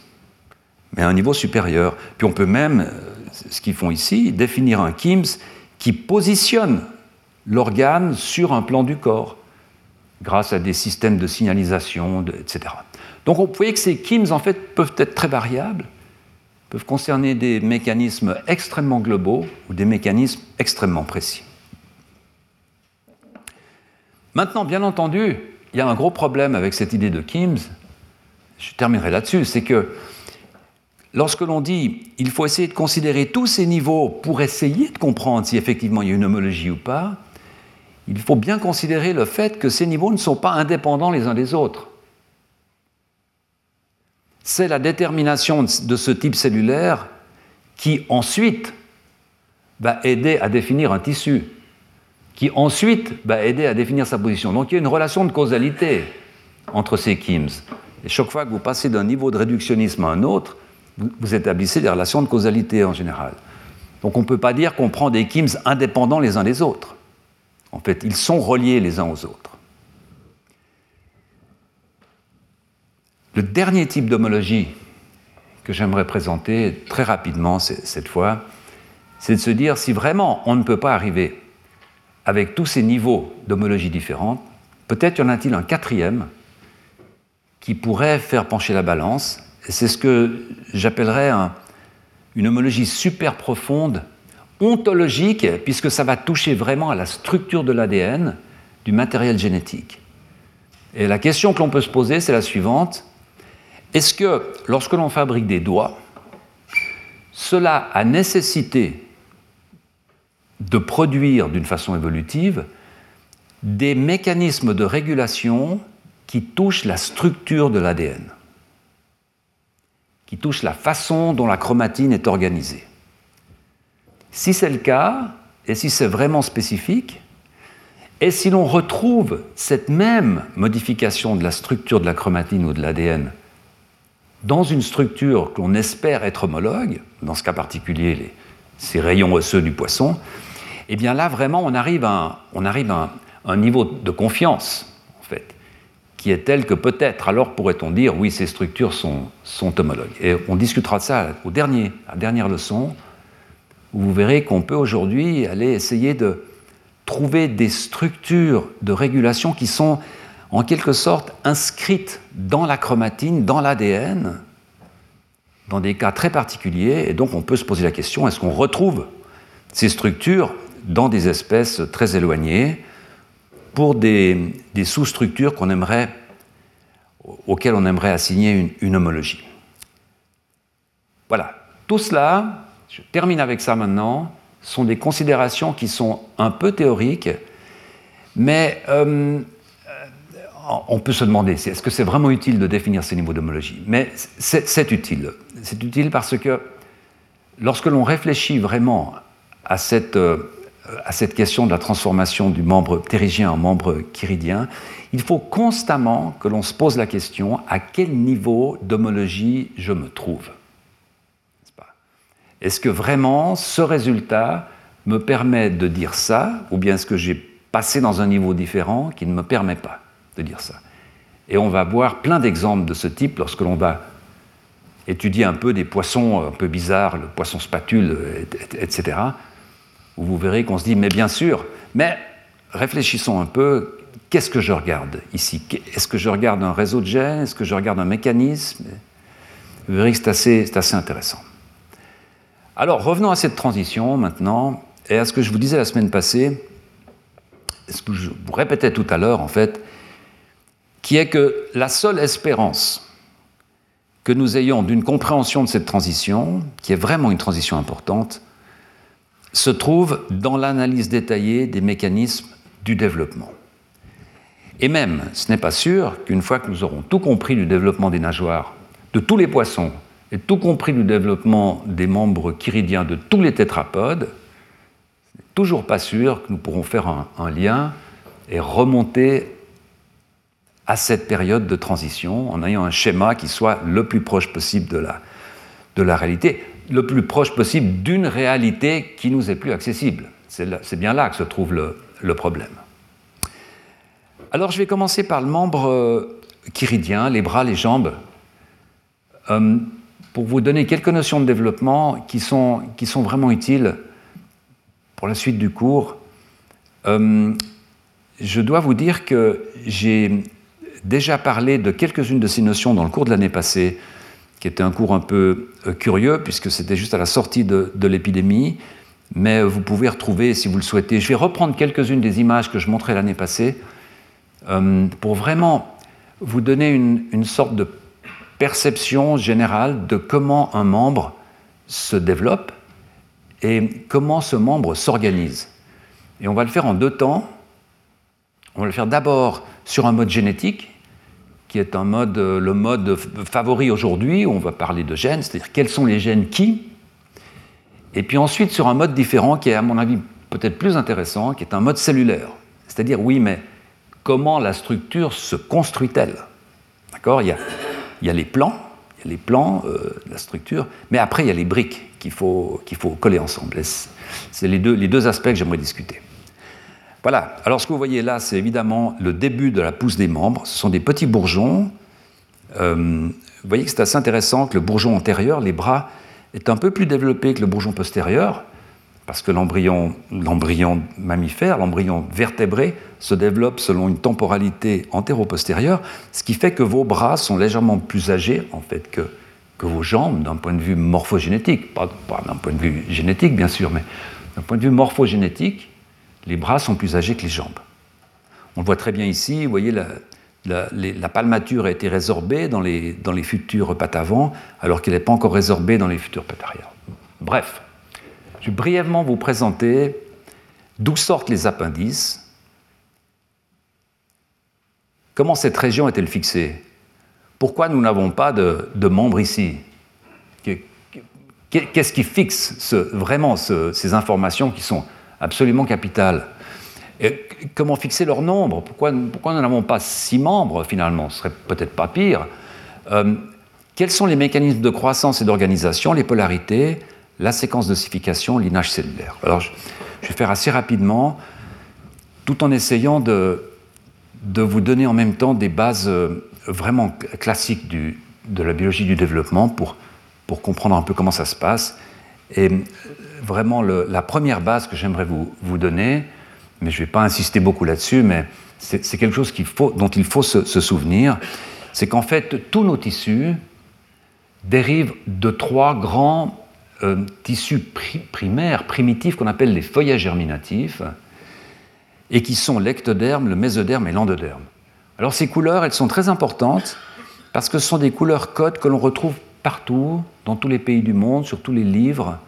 B: mais à un niveau supérieur. Puis on peut même, ce qu'ils font ici, définir un KIMS qui positionne l'organe sur un plan du corps, grâce à des systèmes de signalisation, etc. Donc vous voyez que ces KIMS, en fait, peuvent être très variables, peuvent concerner des mécanismes extrêmement globaux ou des mécanismes extrêmement précis. Maintenant, bien entendu, il y a un gros problème avec cette idée de KIMS, je terminerai là-dessus, c'est que lorsque l'on dit il faut essayer de considérer tous ces niveaux pour essayer de comprendre si effectivement il y a une homologie ou pas, il faut bien considérer le fait que ces niveaux ne sont pas indépendants les uns des autres. C'est la détermination de ce type cellulaire qui ensuite va aider à définir un tissu, qui ensuite va aider à définir sa position. Donc il y a une relation de causalité entre ces KIMS. Et chaque fois que vous passez d'un niveau de réductionnisme à un autre, vous, établissez des relations de causalité en général. Donc on ne peut pas dire qu'on prend des KIMS indépendants les uns des autres. En fait, ils sont reliés les uns aux autres. Le dernier type d'homologie que j'aimerais présenter très rapidement cette fois, c'est de se dire si vraiment on ne peut pas arriver avec tous ces niveaux d'homologie différents, peut-être y en a-t-il un quatrième qui pourrait faire pencher la balance c'est ce que j'appellerais une homologie super profonde, ontologique, puisque ça va toucher vraiment à la structure de l'ADN du matériel génétique. Et la question que l'on peut se poser, c'est la suivante. Est-ce que lorsque l'on fabrique des doigts, cela a nécessité de produire d'une façon évolutive des mécanismes de régulation qui touchent la structure de l'ADN qui touche la façon dont la chromatine est organisée? Si c'est le cas, et si c'est vraiment spécifique, et si l'on retrouve cette même modification de la structure de la chromatine ou de l'ADN dans une structure qu'on espère être homologue, dans ce cas particulier ces rayons osseux du poisson, eh bien là vraiment on arrive à un niveau de confiance qui est telle que peut-être alors pourrait-on dire oui, ces structures sont, sont homologues. Et on discutera de ça au dernier, à la dernière leçon, où vous verrez qu'on peut aujourd'hui aller essayer de trouver des structures de régulation qui sont en quelque sorte inscrites dans la chromatine, dans l'ADN, dans des cas très particuliers, et donc on peut se poser la question, est-ce qu'on retrouve ces structures dans des espèces très éloignées pour des, sous-structures qu'on aimerait, auxquelles on aimerait assigner une, homologie? Voilà, tout cela, je termine avec ça maintenant, sont des considérations qui sont un peu théoriques, mais euh, on peut se demander, est-ce que c'est vraiment utile de définir ces niveaux d'homologie? Mais c'est utile. C'est utile parce que lorsque l'on réfléchit vraiment à cette euh, à cette question de la transformation du membre ptérygien en membre chiridien, il faut constamment que l'on se pose la question à quel niveau d'homologie je me trouve? Est-ce que vraiment ce résultat me permet de dire ça, ou bien est-ce que j'ai passé dans un niveau différent qui ne me permet pas? De dire ça Et on va voir plein d'exemples de ce type lorsque l'on va étudier un peu des poissons un peu bizarres, le poisson spatule, etc où vous verrez qu'on se dit, mais bien sûr, mais réfléchissons un peu, qu'est-ce que je regarde ici? Est-ce que je regarde un réseau de gènes? Est-ce que je regarde un mécanisme? Vous verrez que c'est assez, assez intéressant. Alors, revenons à cette transition maintenant, et à ce que je vous disais la semaine passée. ce que je vous répétais tout à l'heure, en fait, qui est que la seule espérance que nous ayons d'une compréhension de cette transition, qui est vraiment une transition importante, se trouve dans l'analyse détaillée des mécanismes du développement. Et même, ce n'est pas sûr qu'une fois que nous aurons tout compris du développement des nageoires, de tous les poissons, et tout compris du développement des membres chiridiens de tous les tétrapodes, ce n'est toujours pas sûr que nous pourrons faire un, un lien et remonter à cette période de transition en ayant un schéma qui soit le plus proche possible de la, de la réalité, le plus proche possible d'une réalité qui nous est plus accessible. C'est bien là que se trouve le, le, problème. Alors je vais commencer par le membre euh, chiridien, les bras, les jambes, euh, pour vous donner quelques notions de développement qui sont, qui sont vraiment utiles pour la suite du cours. Euh, je dois vous dire que j'ai déjà parlé de quelques-unes de ces notions dans le cours de l'année passée, qui était un cours un peu euh, curieux, puisque c'était juste à la sortie de, l'épidémie, mais vous pouvez retrouver, si vous le souhaitez, je vais reprendre quelques-unes des images que je montrais l'année passée, euh, pour vraiment vous donner une, une, sorte de perception générale de comment un membre se développe et comment ce membre s'organise. Et on va le faire en deux temps. On va le faire d'abord sur un mode génétique, qui est un mode, euh, le mode favori aujourd'hui, où on va parler de gènes, c'est-à-dire quels sont les gènes qui, et puis ensuite sur un mode différent qui est à mon avis peut-être plus intéressant, qui est un mode cellulaire. C'est-à-dire, oui, mais comment la structure se construit-elle? D'accord? Il, y a les plans, il y a les plans euh, la structure, mais après il y a les briques qu'il faut, faut coller ensemble. C'est les deux, les deux aspects que j'aimerais discuter. Voilà, alors ce que vous voyez là, c'est évidemment le début de la pousse des membres. Ce sont des petits bourgeons. Euh, vous voyez que c'est assez intéressant que le bourgeon antérieur, les bras, est un peu plus développé que le bourgeon postérieur, parce que l'embryon mammifère, l'embryon vertébré, se développe selon une temporalité antéro-postérieure, ce qui fait que vos bras sont légèrement plus âgés en fait que, vos jambes d'un point de vue morphogénétique, pas d'un point de vue génétique bien sûr, mais d'un point de vue morphogénétique, les bras sont plus âgés que les jambes. On le voit très bien ici, vous voyez, la, palmature a été résorbée dans les, dans les futures pattes avant, alors qu'elle n'est pas encore résorbée dans les futures pattes arrière. Bref, je vais brièvement vous présenter d'où sortent les appendices, comment cette région est-elle fixée, pourquoi nous n'avons pas de, membres ici, qu'est-ce qui fixe vraiment ces informations qui sont absolument capital. Comment fixer leur nombre? Pourquoi, pourquoi nous n'avons pas six membres finalement? Ce serait peut-être pas pire. Euh, quels sont les mécanismes de croissance et d'organisation, les polarités, la séquence d'ossification, l'inage cellulaire? Alors, je, vais faire assez rapidement, tout en essayant de, de, vous donner en même temps des bases euh, vraiment classiques du, de la biologie du développement pour, pour comprendre un peu comment ça se passe. Et vraiment la première base que j'aimerais vous, donner, mais je ne vais pas insister beaucoup là-dessus, mais c'est quelque chose faut, dont il faut se, souvenir, c'est qu'en fait, tous nos tissus dérivent de trois grands euh, tissus primaires, primitifs, qu'on appelle les feuillages germinatifs, et qui sont l'ectoderme, le mésoderme et l'endoderme. Alors ces couleurs, elles sont très importantes parce que ce sont des couleurs codes que l'on retrouve partout, dans tous les pays du monde, sur tous les livres,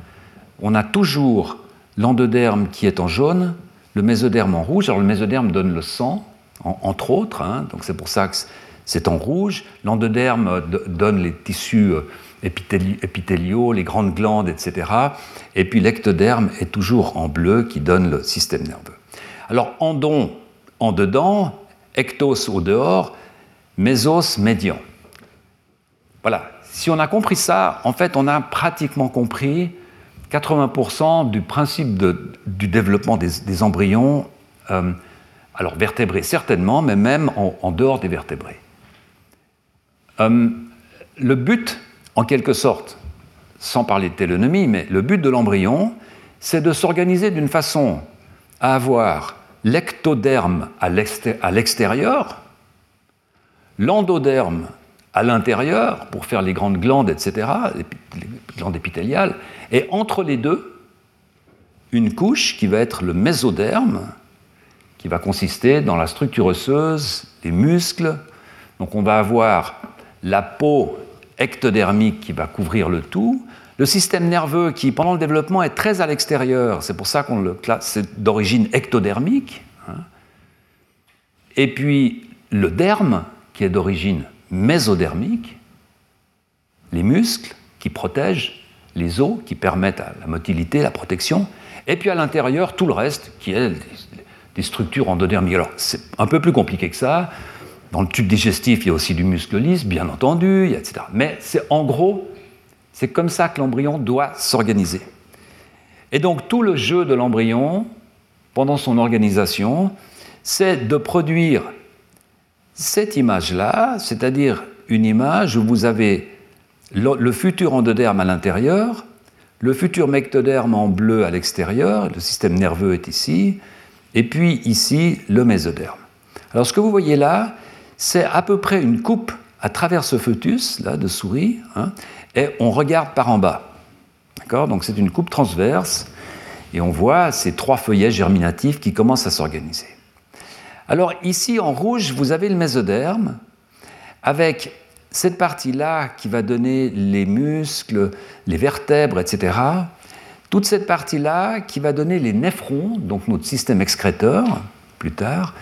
B: on a toujours l'endoderme qui est en jaune, le mésoderme en rouge. Alors le mésoderme donne le sang, entre autres, hein, donc c'est pour ça que c'est en rouge. L'endoderme donne les tissus euh, épithéliaux, les grandes glandes, etc. Et puis l'ectoderme est toujours en bleu qui donne le système nerveux. Alors endon en dedans, ectos au dehors, mésos médian. Voilà. Si on a compris ça, en fait, on a pratiquement compris 80% du principe du développement des, embryons, euh, alors vertébrés certainement, mais même en, dehors des vertébrés. Euh, le but, en quelque sorte, sans parler de télonomie, mais le but de l'embryon, c'est de s'organiser d'une façon à avoir l'ectoderme à l'extérieur, l'endoderme à l'intérieur pour faire les grandes glandes, etc., les glandes épithéliales, et entre les deux, une couche qui va être le mésoderme, qui va consister dans la structure osseuse, les muscles. Donc on va avoir la peau ectodermique qui va couvrir le tout, le système nerveux qui, pendant le développement, est très à l'extérieur, c'est pour ça qu'on le classe, c'est d'origine ectodermique, hein. et puis le derme qui est d'origine mésodermique, les muscles qui protègent, les os qui permettent la motilité, la protection, et puis à l'intérieur tout le reste qui est des structures endodermiques. Alors c'est un peu plus compliqué que ça. Dans le tube digestif, il y a aussi du muscle lisse, bien entendu, etc. Mais c'est en gros, c'est comme ça que l'embryon doit s'organiser. Et donc tout le jeu de l'embryon, pendant son organisation, c'est de produire cette image-là, c'est-à-dire une image où vous avez le, futur endoderme à l'intérieur, le futur mectoderme en bleu à l'extérieur, le système nerveux est ici, et puis ici le mésoderme. Alors ce que vous voyez là, c'est à peu près une coupe à travers ce fœtus là, de souris, hein, et on regarde par en bas. D'accord? Donc c'est une coupe transverse, et on voit ces trois feuillets germinatifs qui commencent à s'organiser. Alors ici en rouge, vous avez le mésoderme, avec cette partie-là qui va donner les muscles, les vertèbres, etc. Toute cette partie-là qui va donner les néphrons, donc notre système excréteur, plus tard.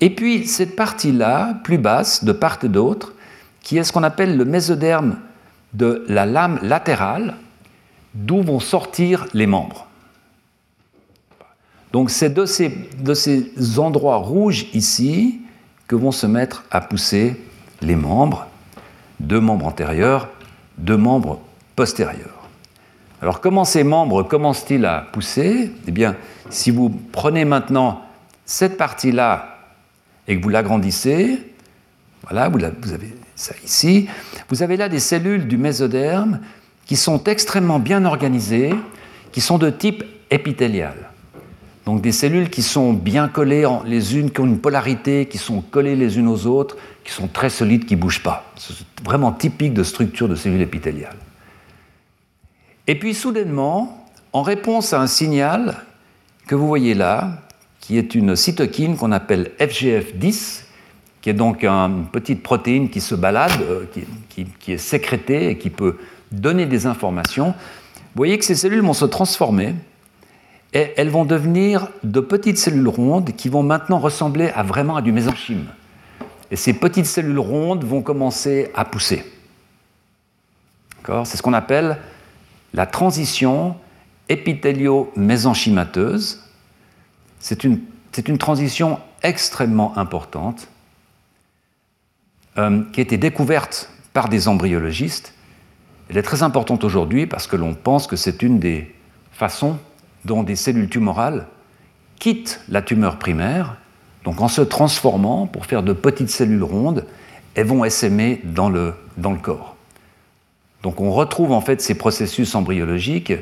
B: Et puis cette partie-là, plus basse, de part et d'autre, qui est ce qu'on appelle le mésoderme de la lame latérale, d'où vont sortir les membres. Donc c'est de ces, endroits rouges ici que vont se mettre à pousser les membres deux membres antérieurs, deux membres postérieurs. Alors comment ces membres commencent-ils à pousser? Eh bien, si vous prenez maintenant cette partie-là et que vous l'agrandissez, voilà, vous avez ça ici, vous avez là des cellules du mésoderme qui sont extrêmement bien organisées, qui sont de type épithélial. Donc des cellules qui sont bien collées les unes, qui ont une polarité, qui sont collées les unes aux autres, qui sont très solides, qui ne bougent pas. C'est vraiment typique de structure de cellules épithéliales. Et puis soudainement, en réponse à un signal que vous voyez là, qui est une cytokine qu'on appelle FGF10, qui est donc une petite protéine qui se balade, euh, qui, qui est sécrétée et qui peut donner des informations, vous voyez que ces cellules vont se transformer et elles vont devenir de petites cellules rondes qui vont maintenant ressembler à vraiment à du mésenchyme. Et ces petites cellules rondes vont commencer à pousser. C'est ce qu'on appelle la transition épithélio-mésenchymateuse. C'est une, transition extrêmement importante euh, qui a été découverte par des embryologistes. Elle est très importante aujourd'hui parce que l'on pense que c'est une des façons dont des cellules tumorales quittent la tumeur primaire, donc en se transformant pour faire de petites cellules rondes, elles vont essaimer dans le, corps. Donc on retrouve en fait ces processus embryologiques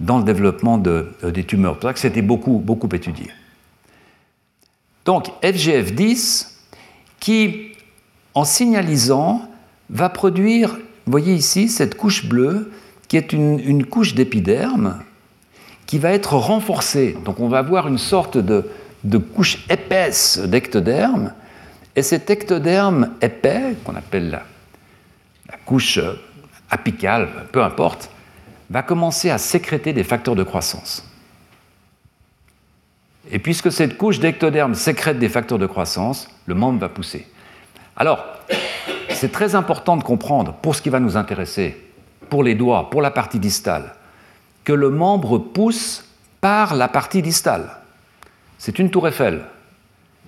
B: dans le développement euh, des tumeurs. C'est pour ça que c'était beaucoup, beaucoup étudié. Donc FGF10 qui, en signalisant, va produire, vous voyez ici, cette couche bleue qui est une couche d'épiderme qui va être renforcée. Donc on va avoir une sorte de, couche épaisse d'ectoderme, et cet ectoderme épais, qu'on appelle la, la couche apicale, peu importe, va commencer à sécréter des facteurs de croissance. Et puisque cette couche d'ectoderme sécrète des facteurs de croissance, le membre va pousser. Alors, c'est très important de comprendre, pour ce qui va nous intéresser, pour les doigts, pour la partie distale, que le membre pousse par la partie distale. C'est une tour Eiffel.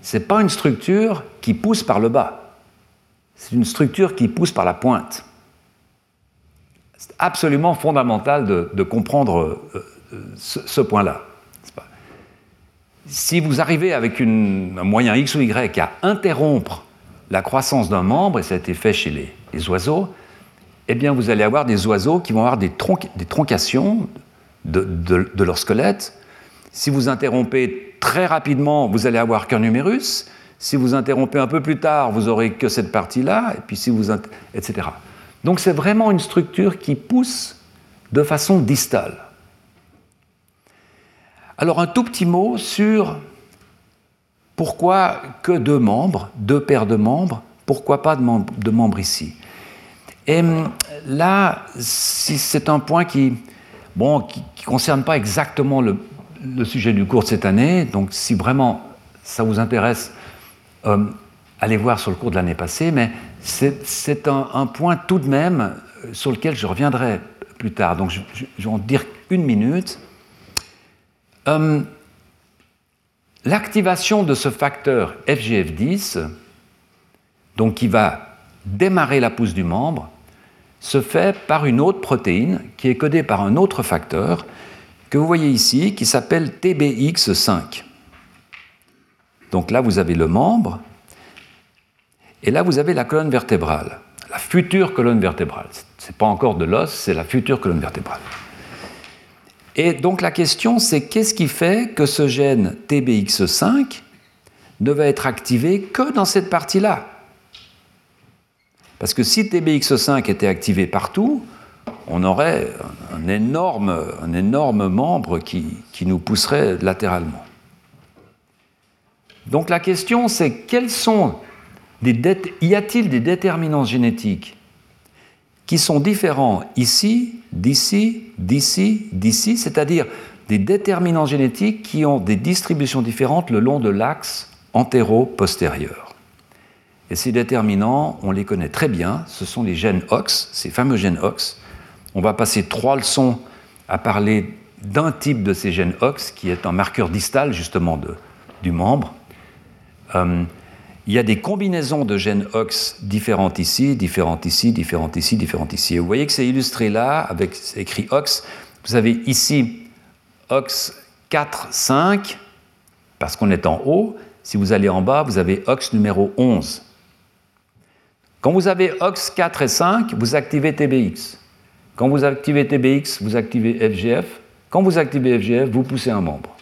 B: Ce n'est pas une structure qui pousse par le bas. C'est une structure qui pousse par la pointe. C'est absolument fondamental de, comprendre euh, euh, ce, point-là. Si vous arrivez avec un moyen X ou Y à interrompre la croissance d'un membre, et ça a été fait chez les, les oiseaux, eh bien vous allez avoir des oiseaux qui vont avoir des, troncations de, leur squelette. Si vous interrompez très rapidement, vous allez avoir qu'un numérus. Si vous interrompez un peu plus tard, vous aurez que cette partie-là, et puis si vous etc. Donc c'est vraiment une structure qui pousse de façon distale. Alors un tout petit mot sur pourquoi que deux membres, deux paires de membres Pourquoi pas de, membres ici Et hum, là, c'est un point qui bon, qui ne concerne pas exactement le, sujet du cours de cette année. Donc, si vraiment ça vous intéresse, euh, allez voir sur le cours de l'année passée. Mais c'est un, point tout de même sur lequel je reviendrai plus tard. Donc, je, vais en dire une minute. Euh, l'activation de ce facteur FGF10, donc qui va démarrer la pousse du membre, se fait par une autre protéine qui est codée par un autre facteur que vous voyez ici qui s'appelle TBX5. Donc là, vous avez le membre et là, vous avez la colonne vertébrale, la future colonne vertébrale. Ce n'est pas encore de l'os, c'est la future colonne vertébrale. Et donc la question, c'est qu'est-ce qui fait que ce gène TBX5 ne va être activé que dans cette partie-là? Parce que si TBX5 était activé partout, on aurait un énorme, un énorme membre qui, nous pousserait latéralement. Donc la question c'est quels sont des y a-t-il des déterminants génétiques qui sont différents ici, d'ici, d'ici, d'ici, c'est-à-dire des déterminants génétiques qui ont des distributions différentes le long de l'axe antéro-postérieur. Et ces déterminants, on les connaît très bien, ce sont les gènes OX, ces fameux gènes OX. On va passer trois leçons à parler d'un type de ces gènes OX, qui est un marqueur distal justement de, du membre. Euh, il y a des combinaisons de gènes OX différentes ici, différentes ici, différentes ici, différentes ici. Et vous voyez que c'est illustré là avec écrit OX. Vous avez ici OX 4, 5, parce qu'on est en haut. Si vous allez en bas, vous avez OX numéro 11. Quand vous avez OX 4 et 5, vous activez TBX. Quand vous activez TBX, vous activez FGF. Quand vous activez FGF, vous poussez un membre.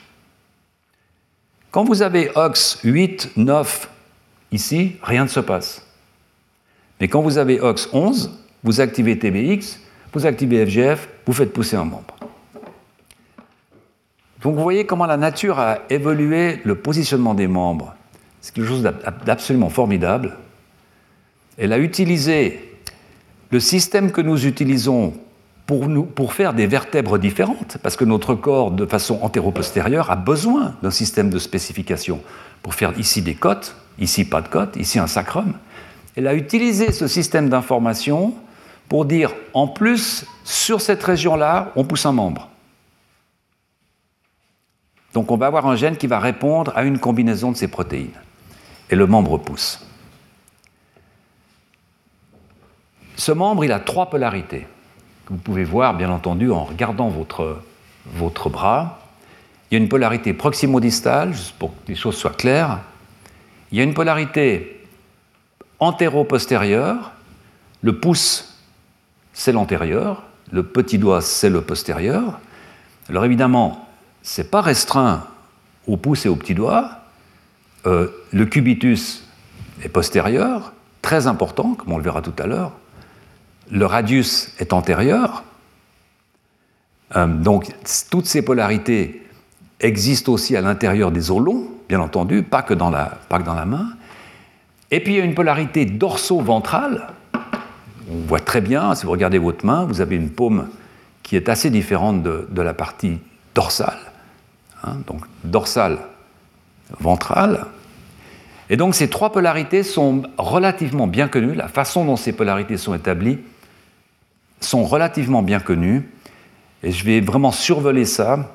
B: Quand vous avez OX 8, 9 ici, rien ne se passe. Mais quand vous avez OX 11, vous activez TBX, vous activez FGF, vous faites pousser un membre. Donc vous voyez comment la nature a évolué le positionnement des membres. C'est quelque chose d'absolument formidable. Elle a utilisé le système que nous utilisons pour, faire des vertèbres différentes, parce que notre corps, de façon antéro-postérieure, a besoin d'un système de spécification pour faire ici des côtes, ici pas de côtes, ici un sacrum. Elle a utilisé ce système d'information pour dire, en plus, sur cette région-là, on pousse un membre. Donc on va avoir un gène qui va répondre à une combinaison de ces protéines. Et le membre pousse. Ce membre, il a trois polarités, que vous pouvez voir, bien entendu, en regardant votre, bras. Il y a une polarité proximo-distale, juste pour que les choses soient claires. Il y a une polarité antéro-postérieure. Le pouce, c'est l'antérieur. Le petit doigt, c'est le postérieur. Alors évidemment, ce n'est pas restreint au pouce et au petit doigt. Euh, le cubitus est postérieur, très important, comme on le verra tout à l'heure le radius est antérieur. Euh, donc toutes ces polarités existent aussi à l'intérieur des os longs, bien entendu, pas que, dans la, main. Et puis il y a une polarité dorso-ventrale. On voit très bien, si vous regardez votre main, vous avez une paume qui est assez différente de, la partie dorsale. Hein, donc dorsale, ventrale. Et donc ces trois polarités sont relativement bien connues. La façon dont ces polarités sont établies sont relativement bien connus. Et je vais vraiment survoler ça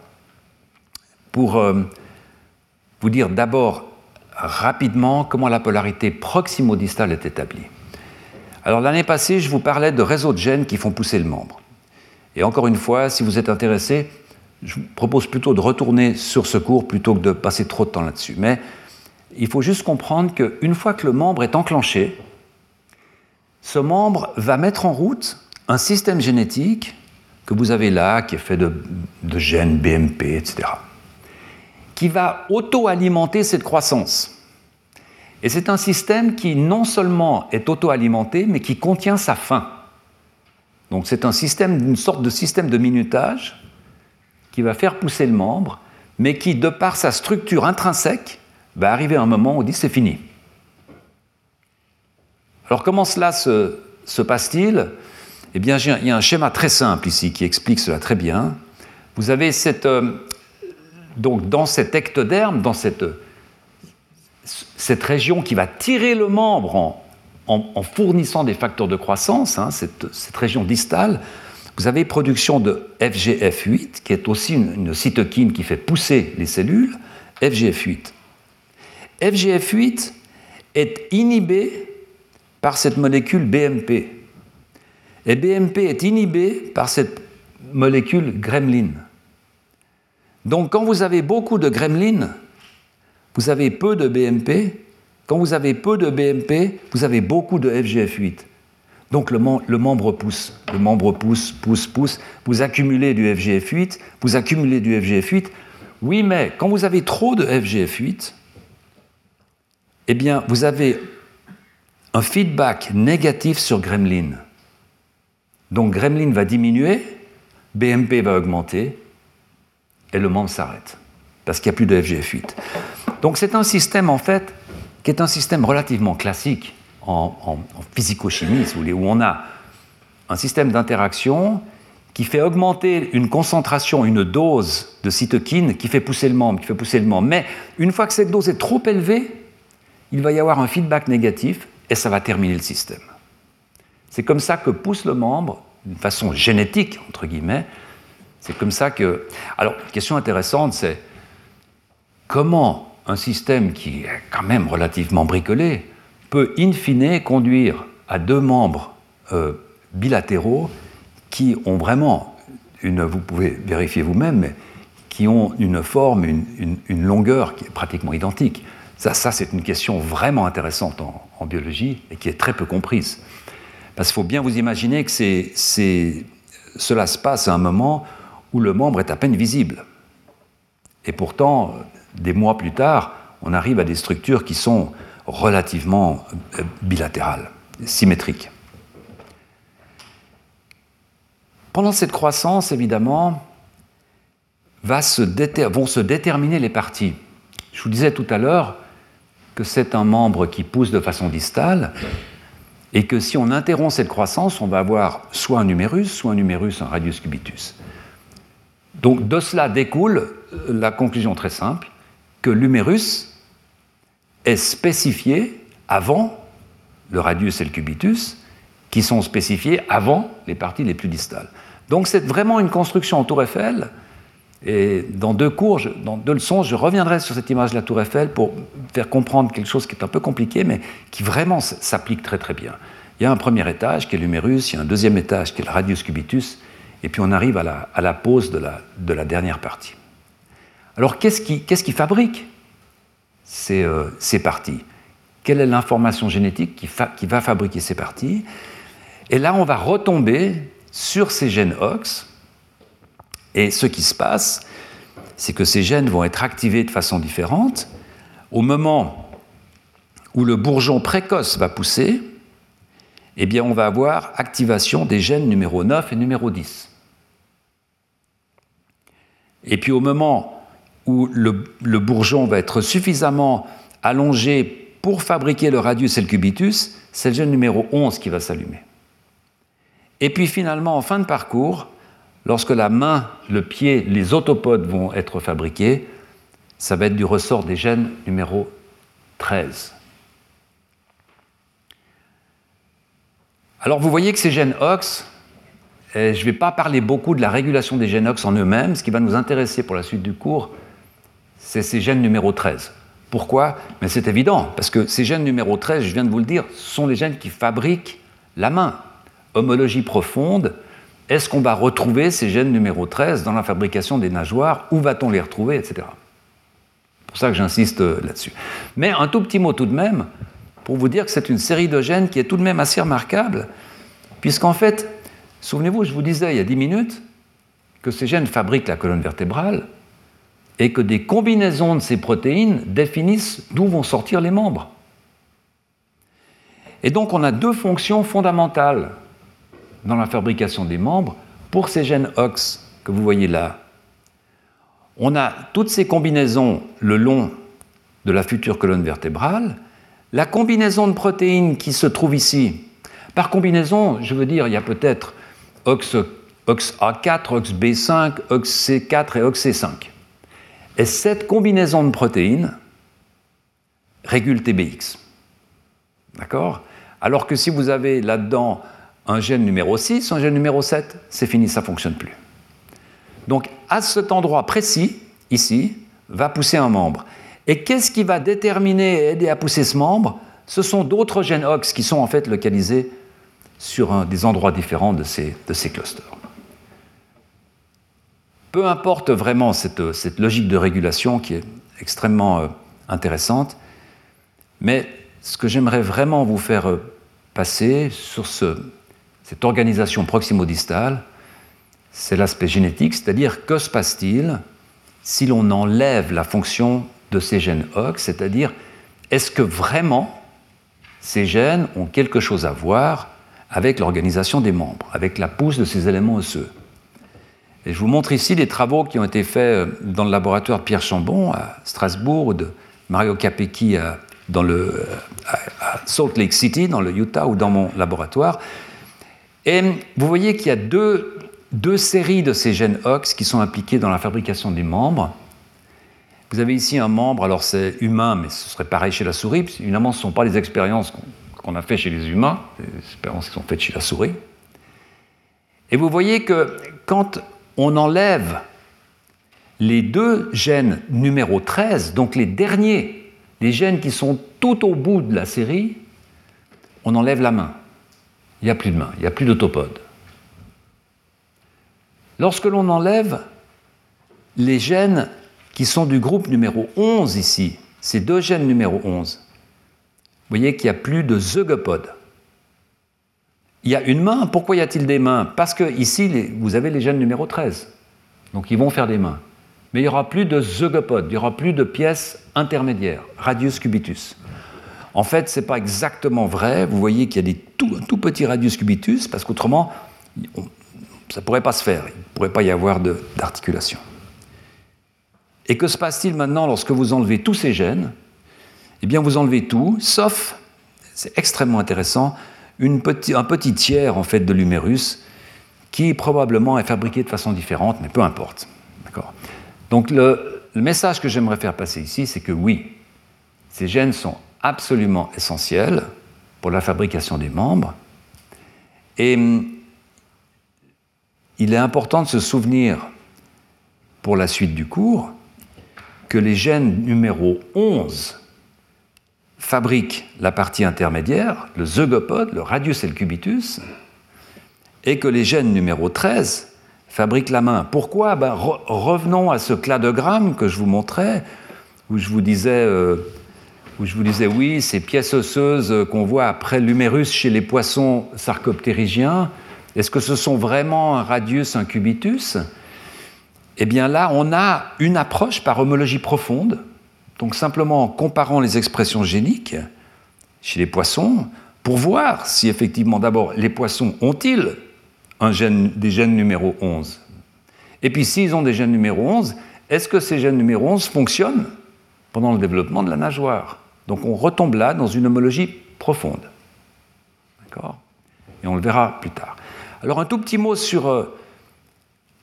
B: pour euh, vous dire d'abord rapidement comment la polarité proximo-distale est établie. Alors l'année passée, je vous parlais de réseaux de gènes qui font pousser le membre. Et encore une fois, si vous êtes intéressé, je vous propose plutôt de retourner sur ce cours plutôt que de passer trop de temps là-dessus. Mais il faut juste comprendre qu'une fois que le membre est enclenché, ce membre va mettre en route un système génétique que vous avez là, qui est fait de, gènes BMP, etc., qui va auto-alimenter cette croissance. Et c'est un système qui non seulement est auto-alimenté, mais qui contient sa fin. Donc c'est un système, une sorte de système de minutage qui va faire pousser le membre, mais qui, de par sa structure intrinsèque, va arriver un moment où on dit c'est fini. Alors comment cela se, passe-t-il? Eh bien, il y a un schéma très simple ici qui explique cela très bien. Vous avez cette, euh, donc dans cet ectoderme, dans cette, région qui va tirer le membre en, fournissant des facteurs de croissance, hein, cette, cette, région distale, vous avez production de FGF8, qui est aussi une, une cytokine qui fait pousser les cellules, FGF8. FGF8 est inhibé par cette molécule BMP. Et BMP est inhibé par cette molécule gremlin. Donc quand vous avez beaucoup de gremlin, vous avez peu de BMP. Quand vous avez peu de BMP, vous avez beaucoup de FGF8. Donc le, membre pousse, le membre pousse, pousse, pousse. Vous accumulez du FGF8, vous accumulez du FGF8. Oui, mais quand vous avez trop de FGF8, eh bien, vous avez un feedback négatif sur Gremlin. Donc Gremlin va diminuer, BMP va augmenter, et le membre s'arrête, parce qu'il n'y a plus de FGF8. Donc c'est un système, en fait, qui est un système relativement classique en, en, physico-chimie, où on a un système d'interaction qui fait augmenter une concentration, une dose de cytokine qui fait pousser le membre, qui fait pousser le membre. Mais une fois que cette dose est trop élevée, il va y avoir un feedback négatif et ça va terminer le système. C'est comme ça que pousse le membre, d'une façon génétique, entre guillemets. C'est comme ça que. Alors, question intéressante, c'est comment un système qui est quand même relativement bricolé peut, in fine, conduire à deux membres euh, bilatéraux qui ont vraiment une. Vous pouvez vérifier vous-même, mais qui ont une forme, une longueur qui est pratiquement identique. Ça, c'est une question vraiment intéressante en, biologie et qui est très peu comprise. Parce qu'il faut bien vous imaginer que cela se passe à un moment où le membre est à peine visible. Et pourtant, des mois plus tard, on arrive à des structures qui sont relativement euh, bilatérales, symétriques. Pendant cette croissance, évidemment, vont se déterminer les parties. Je vous disais tout à l'heure, que c'est un membre qui pousse de façon distale et que si on interrompt cette croissance, on va avoir soit un numérus, soit un numérus, un radius cubitus. Donc de cela découle la conclusion très simple que l'humérus est spécifié avant le radius et le cubitus, qui sont spécifiés avant les parties les plus distales. Donc c'est vraiment une construction en tour Eiffel et dans deux cours, dans deux leçons, je reviendrai sur cette image de la Tour Eiffel pour faire comprendre quelque chose qui est un peu compliqué, mais qui vraiment s'applique très très bien. Il y a un premier étage qui est l'humérus, il y a un deuxième étage qui est le radius cubitus, et puis on arrive à la, à pose de la, de la, dernière partie. Alors qu'est-ce qui, fabrique ces, euh, parties? Quelle est l'information génétique qui, qui, va fabriquer ces parties? Et là, on va retomber sur ces gènes OX, et ce qui se passe, c'est que ces gènes vont être activés de façon différente. Au moment où le bourgeon précoce va pousser, eh bien, on va avoir activation des gènes numéro 9 et numéro 10. Et puis au moment où le, le bourgeon va être suffisamment allongé pour fabriquer le radius et le cubitus, c'est le gène numéro 11 qui va s'allumer. Et puis finalement, en fin de parcours, Lorsque la main, le pied, les autopodes vont être fabriqués, ça va être du ressort des gènes numéro 13. Alors vous voyez que ces gènes OX, je ne vais pas parler beaucoup de la régulation des gènes OX en eux-mêmes, ce qui va nous intéresser pour la suite du cours, c'est ces gènes numéro 13. Pourquoi? Mais c'est évident, parce que ces gènes numéro 13, je viens de vous le dire, sont les gènes qui fabriquent la main. Homologie profonde, est-ce qu'on va retrouver ces gènes numéro 13 dans la fabrication des nageoires? Où va-t-on les retrouver Etc. C'est pour ça que j'insiste euh, là-dessus. Mais un tout petit mot tout de même, pour vous dire que c'est une série de gènes qui est tout de même assez remarquable, puisqu'en fait, souvenez-vous, je vous disais il y a 10 minutes que ces gènes fabriquent la colonne vertébrale et que des combinaisons de ces protéines définissent d'où vont sortir les membres. Et donc on a deux fonctions fondamentales dans la fabrication des membres pour ces gènes OX que vous voyez là. On a toutes ces combinaisons le long de la future colonne vertébrale, la combinaison de protéines qui se trouve ici, par combinaison, je veux dire, il y a peut-être OXA4, OXB5, OXC4 et OXC5. Et cette combinaison de protéines régule TBX. D'accord? Alors que si vous avez là-dedans un gène numéro 6, un gène numéro 7, c'est fini, ça ne fonctionne plus. Donc à cet endroit précis, ici, va pousser un membre. Et qu'est-ce qui va déterminer et aider à pousser ce membre? Ce sont d'autres gènes OX qui sont en fait localisés sur des endroits différents de ces, clusters. Peu importe vraiment cette, logique de régulation qui est extrêmement euh, intéressante, mais ce que j'aimerais vraiment vous faire euh, passer sur cette organisation proximodistale, c'est l'aspect génétique, c'est-à-dire que se passe-t-il si l'on enlève la fonction de ces gènes OX, c'est-à-dire est-ce que vraiment ces gènes ont quelque chose à voir avec l'organisation des membres, avec la pousse de ces éléments osseux. Et je vous montre ici des travaux qui ont été faits euh, dans le laboratoire Pierre Chambon à Strasbourg, de Mario Capecchi à, à Salt Lake City, dans le Utah, ou dans mon laboratoire. Et vous voyez qu'il y a deux, deux séries de ces gènes OX qui sont impliqués dans la fabrication des membres. Vous avez ici un membre, alors c'est humain, mais ce serait pareil chez la souris, évidemment ce ne sont pas les expériences qu'on a faites chez les humains, les expériences qui sont faites chez la souris. Et vous voyez que quand on enlève les deux gènes numéro 13, donc les derniers, les gènes qui sont tout au bout de la série, on enlève la main. Il n'y a plus de main, il n'y a plus d'autopode. Lorsque l'on enlève les gènes qui sont du groupe numéro 11 ici, ces deux gènes numéro 11, vous voyez qu'il n'y a plus de zeugopodes. Il y a une main. Pourquoi y a-t-il des mains? Parce que ici, vous avez les gènes numéro 13. Donc ils vont faire des mains. Mais il n'y aura plus de zeugopodes, il n'y aura plus de pièces intermédiaires, radius cubitus. En fait, ce n'est pas exactement vrai. Vous voyez qu'il y a des tout, tout petits radius cubitus, parce qu'autrement, ça ne pourrait pas se faire. Il ne pourrait pas y avoir d'articulation. Et que se passe-t-il maintenant lorsque vous enlevez tous ces gènes? Eh bien, vous enlevez tout, sauf, c'est extrêmement intéressant, un petit tiers en fait de l'humérus qui probablement est fabriqué de façon différente, mais peu importe. Donc le message que j'aimerais faire passer ici, c'est que oui, ces gènes sont absolument essentiels pour la fabrication des membres, et hum, il est important de se souvenir pour la suite du cours que les gènes numéro 11 fabriquent la partie intermédiaire, le zeugopode, le radius et le cubitus, et que les gènes numéro 13 fabriquent la main. Pourquoi? Ben, Revenons à ce cladogramme que je vous montrais, où je vous disais, euh, où je vous disais oui, ces pièces osseuses qu'on voit après l'humérus chez les poissons sarcoptérygiens, est-ce que ce sont vraiment un radius, un cubitus? Eh bien là, on a une approche par homologie profonde, donc simplement en comparant les expressions géniques chez les poissons, pour voir si effectivement d'abord les poissons ont-ils un gène, des gènes numéro 11 Et puis s'ils ont des gènes numéro 11, est-ce que ces gènes numéro 11 fonctionnent pendant le développement de la nageoire? Donc on retombe là dans une homologie profonde. D'accord? Et on le verra plus tard. Alors un tout petit mot sur euh,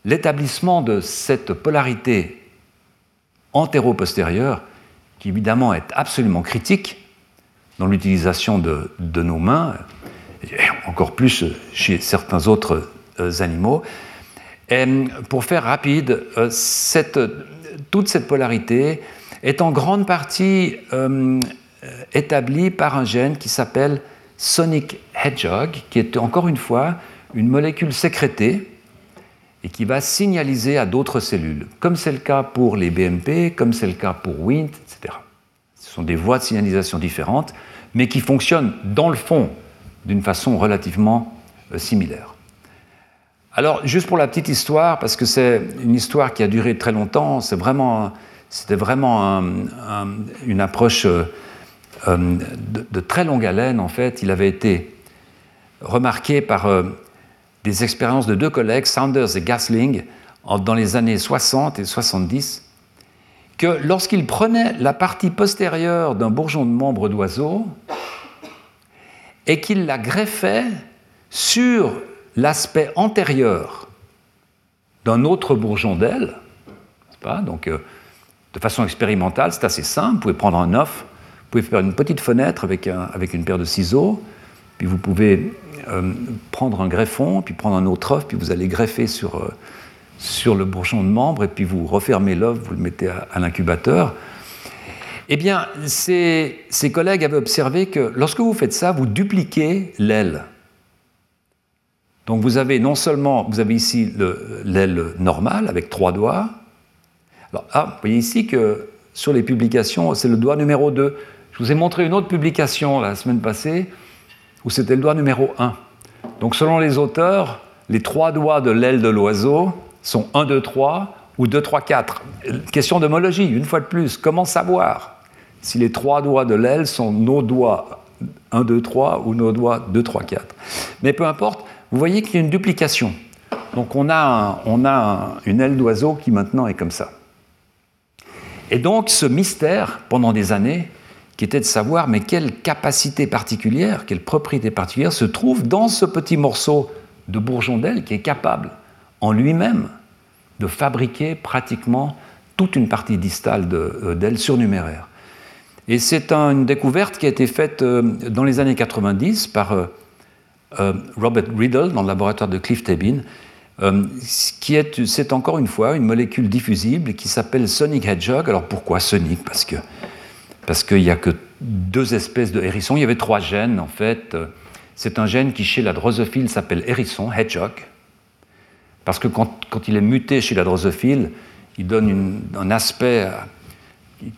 B: l'établissement de cette polarité antéro-postérieure, qui évidemment est absolument critique dans l'utilisation de, nos mains, et encore plus chez certains autres euh, animaux. Pour faire rapide, euh, toute cette polarité est en grande partie euh, établie par un gène qui s'appelle Sonic Hedgehog, qui est encore une fois une molécule sécrétée et qui va signaliser à d'autres cellules, comme c'est le cas pour les BMP, comme c'est le cas pour WINT, etc. Ce sont des voies de signalisation différentes, mais qui fonctionnent dans le fond d'une façon relativement euh, similaire. Alors, juste pour la petite histoire, parce que c'est une histoire qui a duré très longtemps, c'est vraiment, c'était vraiment une approche euh, euh, de, très longue haleine, en fait. Il avait été remarqué par des expériences de deux collègues, Sanders et Gasling, dans les années 60 et 70, que lorsqu'il prenait la partie postérieure d'un bourgeon de membre d'oiseau et qu'il la greffait sur l'aspect antérieur d'un autre bourgeon d'aile, donc euh, de façon expérimentale, c'est assez simple, vous pouvez prendre un œuf, vous pouvez faire une petite fenêtre avec, une paire de ciseaux, puis vous pouvez euh, prendre un greffon, puis prendre un autre œuf, puis vous allez greffer sur, euh, sur le bourgeon de membre, et puis vous refermez l'œuf, vous le mettez à, l'incubateur. Eh bien, ces, collègues avaient observé que lorsque vous faites ça, vous dupliquez l'aile. Donc vous avez non seulement, vous avez ici l'aile normale avec trois doigts. Alors, ah, vous voyez ici que sur les publications, c'est le doigt numéro 2. Je vous ai montré une autre publication la semaine passée où c'était le doigt numéro 1. Donc selon les auteurs, les trois doigts de l'aile de l'oiseau sont 1, 2, 3 ou 2, 3, 4. Question d'homologie, une fois de plus. Comment savoir si les trois doigts de l'aile sont nos doigts 1, 2, 3 ou nos doigts 2, 3, 4 Mais peu importe, vous voyez qu'il y a une duplication. Donc on a, on a une aile d'oiseau qui maintenant est comme ça. Et donc ce mystère, pendant des années, qui était de savoir mais quelle capacité particulière, quelle propriété particulière se trouve dans ce petit morceau de bourgeon d'aile qui est capable en lui-même de fabriquer pratiquement toute une partie distale euh, d'aile surnuméraire. Et c'est une découverte qui a été faite euh, dans les années 90 par euh, Robert Riddle dans le laboratoire de Cliff Est, c'est encore une fois une molécule diffusible qui s'appelle Sonic Hedgehog. Alors pourquoi Sonic? Parce que parce qu'il n'y a que deux espèces de hérissons. Il y avait trois gènes, en fait. C'est un gène qui, chez la drosophile, s'appelle hérisson, hedgehog, parce que quand, il est muté chez la drosophile, il donne un aspect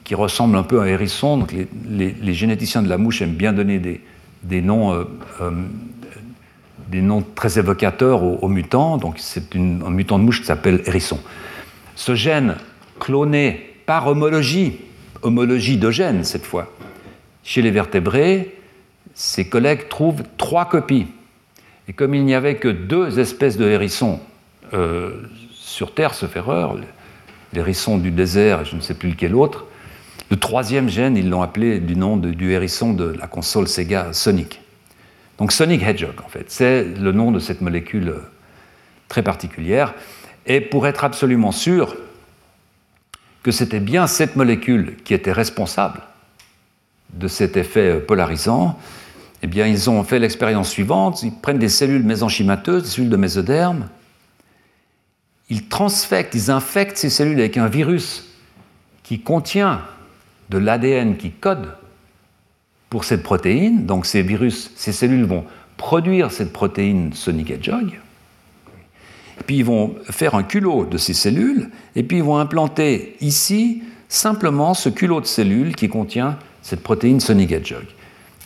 B: qui ressemble un peu à un hérisson. Donc les, généticiens de la mouche aiment bien donner des, noms, euh, euh, des noms très évocateurs aux, mutants. Donc c'est un mutant de mouche qui s'appelle hérisson. Ce gène cloné par homologie homologie de gènes cette fois. Chez les vertébrés, ses collègues trouvent trois copies. Et comme il n'y avait que deux espèces de hérissons euh, sur Terre, ce erreur, l'hérisson du désert et je ne sais plus lequel autre, le troisième gène, ils l'ont appelé du nom du hérisson de la console Sega Sonic. Donc Sonic Hedgehog, en fait, c'est le nom de cette molécule euh, très particulière. Et pour être absolument sûr, que c'était bien cette molécule qui était responsable de cet effet polarisant, eh bien, ils ont fait l'expérience suivante. Ils prennent des cellules mésenchymateuses, des cellules de mésoderme, ils transfectent, ils infectent ces cellules avec un virus qui contient de l'ADN qui code pour cette protéine. Donc ces virus, ces cellules vont produire cette protéine Sonic Hedgehog puis ils vont faire un culot de ces cellules, et puis ils vont implanter ici simplement ce culot de cellules qui contient cette protéine Sonic Hedgehog.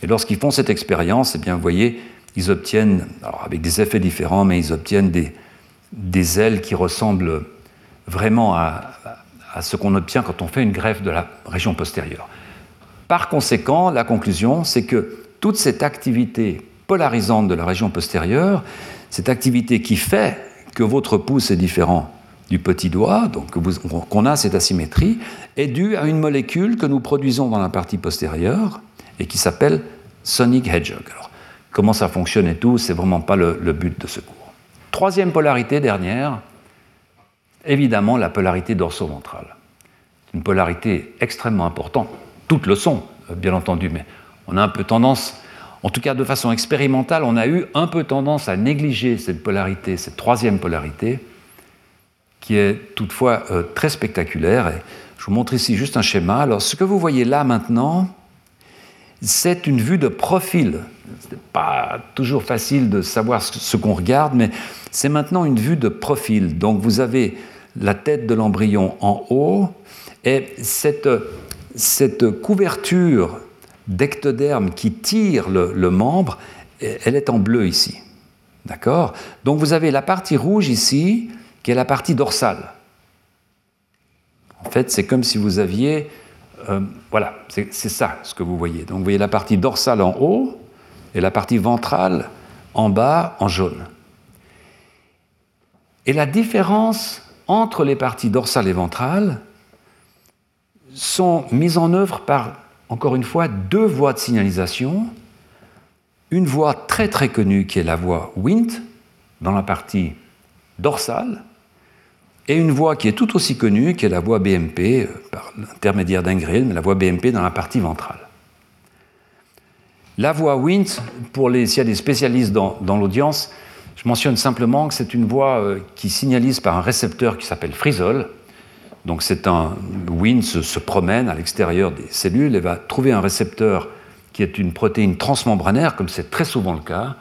B: Et lorsqu'ils font cette expérience, eh bien, vous voyez, ils obtiennent, alors avec des effets différents, mais ils obtiennent des, ailes qui ressemblent vraiment à ce qu'on obtient quand on fait une greffe de la région postérieure. Par conséquent, la conclusion, c'est que toute cette activité polarisante de la région postérieure, cette activité qui fait que votre pouce est différent du petit doigt, donc qu'on a cette asymétrie, est due à une molécule que nous produisons dans la partie postérieure et qui s'appelle Sonic Hedgehog. Comment ça fonctionne et tout, c'est vraiment pas le, but de ce cours. Troisième polarité dernière, évidemment la polarité dorso-ventrale. Une polarité extrêmement importante. Toutes le sont, bien entendu, mais on a un peu tendance en tout cas de façon expérimentale, on a eu un peu tendance à négliger cette polarité, cette troisième polarité, qui est toutefois euh, très spectaculaire. Je vous montre ici juste un schéma. Alors ce que vous voyez là maintenant, c'est une vue de profil. Ce n'est pas toujours facile de savoir ce qu'on regarde, mais c'est maintenant une vue de profil. Donc vous avez la tête de l'embryon en haut, et cette, cette couverture d'ectoderme qui tire le, membre, elle est en bleu ici. D'accord? Donc vous avez la partie rouge ici, qui est la partie dorsale. En fait, c'est comme si vous aviez... Euh, voilà, c'est ça ce que vous voyez. Donc vous voyez la partie dorsale en haut et la partie ventrale en bas en jaune. Et la différence entre les parties dorsales et ventrales, sont mises en œuvre par, encore une fois, deux voies de signalisation. Une voie très très connue qui est la voie Wnt dans la partie dorsale, et une voie qui est tout aussi connue qui est la voie BMP euh, par l'intermédiaire d'un grill, mais la voie BMP dans la partie ventrale. La voie Wnt, pour les, s'il y a des spécialistes dans, l'audience, je mentionne simplement que c'est une voie euh, qui signalise par un récepteur qui s'appelle frisol, donc c'est un Wnt se, se, promène à l'extérieur des cellules et va trouver un récepteur qui est une protéine transmembranaire, comme c'est très souvent le cas,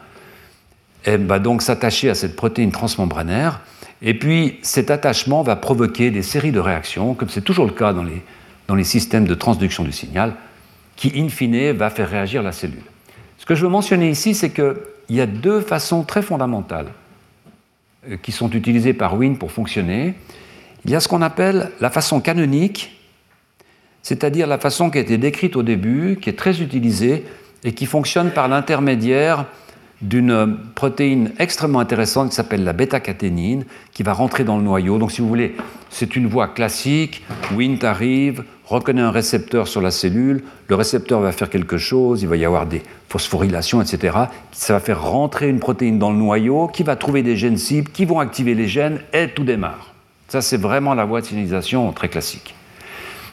B: et va donc s'attacher à cette protéine transmembranaire. Et puis cet attachement va provoquer des séries de réactions, comme c'est toujours le cas dans les, dans les systèmes de transduction du signal, qui in fine va faire réagir la cellule. Ce que je veux mentionner ici, c'est qu'il y a deux façons très fondamentales euh, qui sont utilisées par Wnt pour fonctionner. Il y a ce qu'on appelle la façon canonique, c'est-à-dire la façon qui a été décrite au début, qui est très utilisée et qui fonctionne par l'intermédiaire d'une protéine extrêmement intéressante qui s'appelle la bêta-caténine, qui va rentrer dans le noyau. Donc, si vous voulez, c'est une voie classique. Wnt arrive, reconnaît un récepteur sur la cellule, le récepteur va faire quelque chose, il va y avoir des phosphorylations, etc. Ça va faire rentrer une protéine dans le noyau qui va trouver des gènes cibles, qui vont activer les gènes, et tout démarre. Ça, c'est vraiment la voie de signalisation très classique.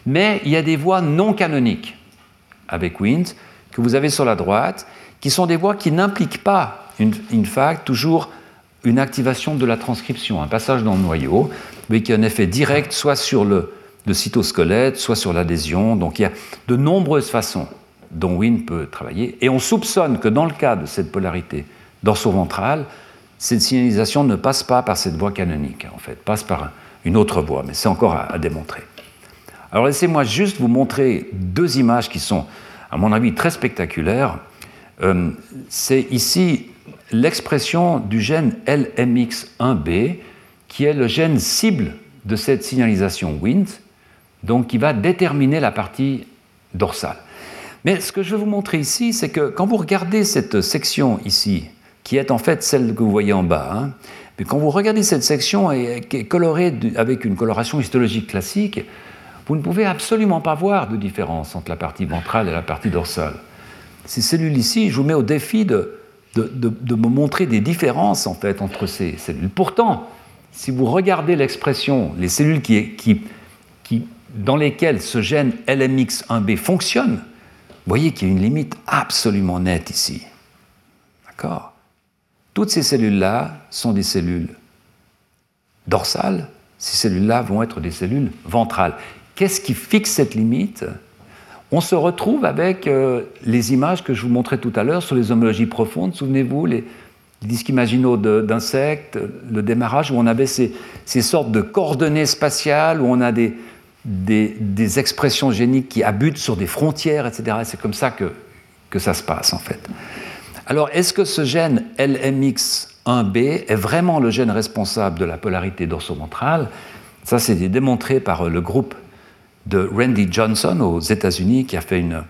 B: Mais il y a des voies non canoniques avec Wnt que vous avez sur la droite, qui sont des voies qui n'impliquent pas, une, in fact, toujours une activation de la transcription, un passage dans le noyau, mais qui a un effet direct soit sur le, le cytosquelette, soit sur l'adhésion. Donc il y a de nombreuses façons dont Wnt peut travailler. Et on soupçonne que dans le cas de cette polarité dorso-ventrale, cette signalisation ne passe pas par cette voie canonique, en fait, passe par une autre voie, mais c'est encore à, démontrer. Alors laissez-moi juste vous montrer deux images qui sont, à mon avis, très spectaculaires. Euh, c'est ici l'expression du gène LMX1B, qui est le gène cible de cette signalisation Wnt, donc qui va déterminer la partie dorsale. Mais ce que je veux vous montrer ici, c'est que quand vous regardez cette section ici, qui est en fait celle que vous voyez en bas, hein, mais quand vous regardez cette section qui est colorée avec une coloration histologique classique, vous ne pouvez absolument pas voir de différence entre la partie ventrale et la partie dorsale. Ces cellules ici, je vous mets au défi de, de, me montrer des différences en fait entre ces cellules. Pourtant, si vous regardez l'expression, les cellules qui, qui, qui, dans lesquelles ce gène LMX1B fonctionne, vous voyez qu'il y a une limite absolument nette ici. D'accord? Toutes ces cellules-là sont des cellules dorsales, ces cellules-là vont être des cellules ventrales. Qu'est-ce qui fixe cette limite? On se retrouve avec euh, les images que je vous montrais tout à l'heure sur les homologies profondes. Souvenez-vous, les, disques imaginaux d'insectes, le démarrage où on avait ces, sortes de coordonnées spatiales, où on a des, expressions géniques qui abutent sur des frontières, etc. C'est comme ça que ça se passe en fait. Alors, est-ce que ce gène LMX1B est vraiment le gène responsable de la polarité dorsoventrale Ça, c'est démontré par le groupe de Randy Johnson aux États-Unis, qui a fait une,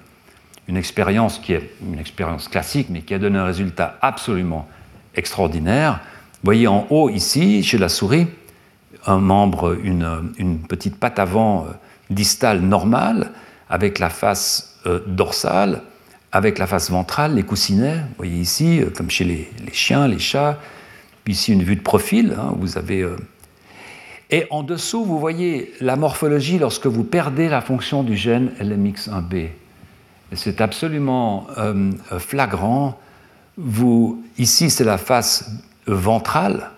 B: expérience qui est une expérience classique, mais qui a donné un résultat absolument extraordinaire. Vous voyez en haut ici, chez la souris, un membre, une, une petite patte avant euh, distale normale, avec la face euh, dorsale, avec la face ventrale, les coussinets, vous voyez ici, euh, comme chez les, chiens, les chats, puis ici une vue de profil, hein, vous avez... Euh, et en dessous, vous voyez la morphologie lorsque vous perdez la fonction du gène LMX1B. C'est absolument euh, flagrant. Vous, ici, c'est la face ventrale,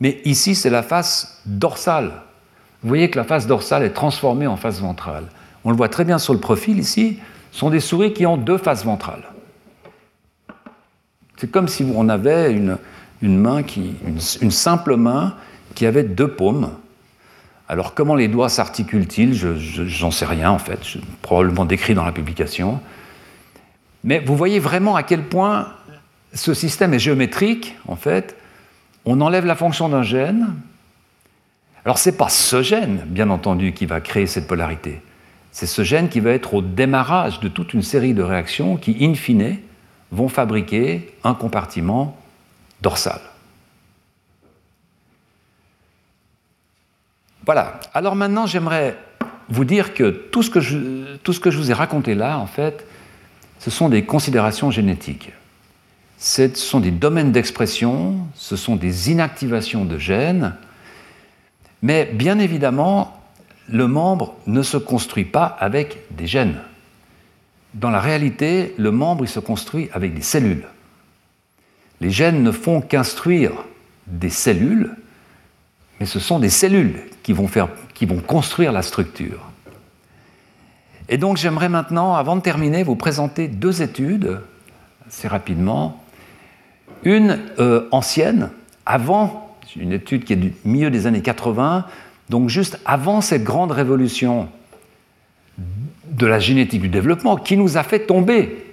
B: mais ici, c'est la face dorsale. Vous voyez que la face dorsale est transformée en face ventrale. On le voit très bien sur le profil ici sont des souris qui ont deux faces ventrales. C'est comme si on avait une, main qui, une, simple main qui avait deux paumes. Alors comment les doigts s'articulent-ils? J'en sais rien en fait, je, probablement décrit dans la publication. Mais vous voyez vraiment à quel point ce système est géométrique en fait. On enlève la fonction d'un gène. Alors ce n'est pas ce gène, bien entendu, qui va créer cette polarité. C'est ce gène qui va être au démarrage de toute une série de réactions qui, in fine, vont fabriquer un compartiment dorsal. Voilà. Alors maintenant, j'aimerais vous dire que tout ce que je, vous ai raconté là, en fait, ce sont des considérations génétiques. Ce sont des domaines d'expression, ce sont des inactivations de gènes, mais bien évidemment, le membre ne se construit pas avec des gènes. Dans la réalité, le membre il se construit avec des cellules. Les gènes ne font qu'instruire des cellules, mais ce sont des cellules qui vont, faire, qui vont construire la structure. Et donc j'aimerais maintenant, avant de terminer, vous présenter deux études, assez rapidement. Une euh, ancienne, avant, une étude qui est du milieu des années 80, donc juste avant cette grande révolution de la génétique du développement, qui nous a fait tomber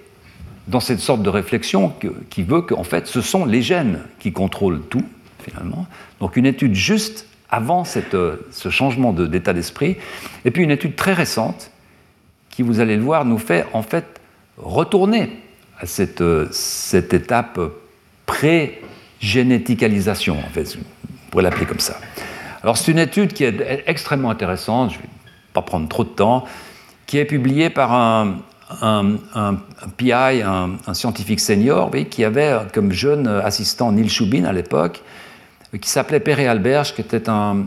B: dans cette sorte de réflexion qui veut qu'en fait ce sont les gènes qui contrôlent tout, finalement. Donc une étude juste avant euh, ce changement d'état d'esprit, et puis une étude très récente qui, vous allez le voir, nous fait en fait retourner à cette, euh, cette étape pré-généticalisation, en fait, on pourrait l'appeler comme ça. Alors c'est une étude qui est extrêmement intéressante, je ne vais pas prendre trop de temps, qui est publiée par un, PI, un, scientifique senior, qui avait comme jeune assistant Neil Shubin à l'époque, qui s'appelait Pere Alberge, qui était un,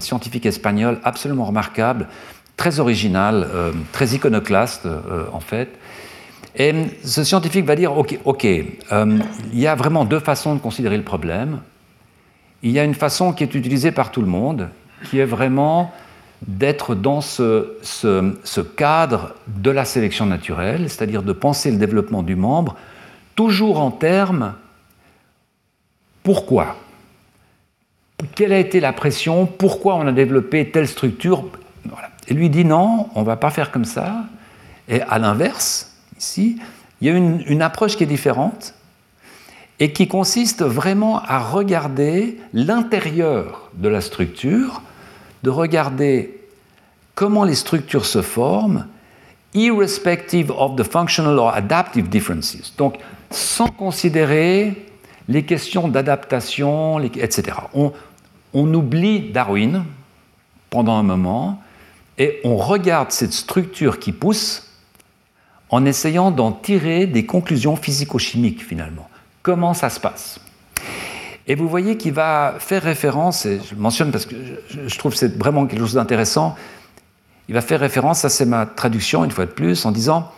B: scientifique espagnol absolument remarquable, très original, euh, très iconoclaste euh, en fait. Et ce scientifique va dire, OK, ok, euh, il y a vraiment deux façons de considérer le problème. Il y a une façon qui est utilisée par tout le monde, qui est vraiment d'être dans ce, cadre de la sélection naturelle, c'est-à-dire de penser le développement du membre toujours en termes pourquoi. Quelle a été la pression? Pourquoi on a développé telle structure? Et lui dit non, on ne va pas faire comme ça. Et à l'inverse, ici, il y a une approche qui est différente et qui consiste vraiment à regarder l'intérieur de la structure de regarder comment les structures se forment, irrespective of the functional or adaptive differences. Donc, sans considérer les questions d'adaptation, etc. On, oublie Darwin pendant un moment et on regarde cette structure qui pousse en essayant d'en tirer des conclusions physico-chimiques finalement. Comment ça se passe et vous voyez qu'il va faire référence, et je mentionne parce que je, trouve que c'est vraiment quelque chose d'intéressant, il va faire référence, ça c'est ma traduction une fois de plus, en disant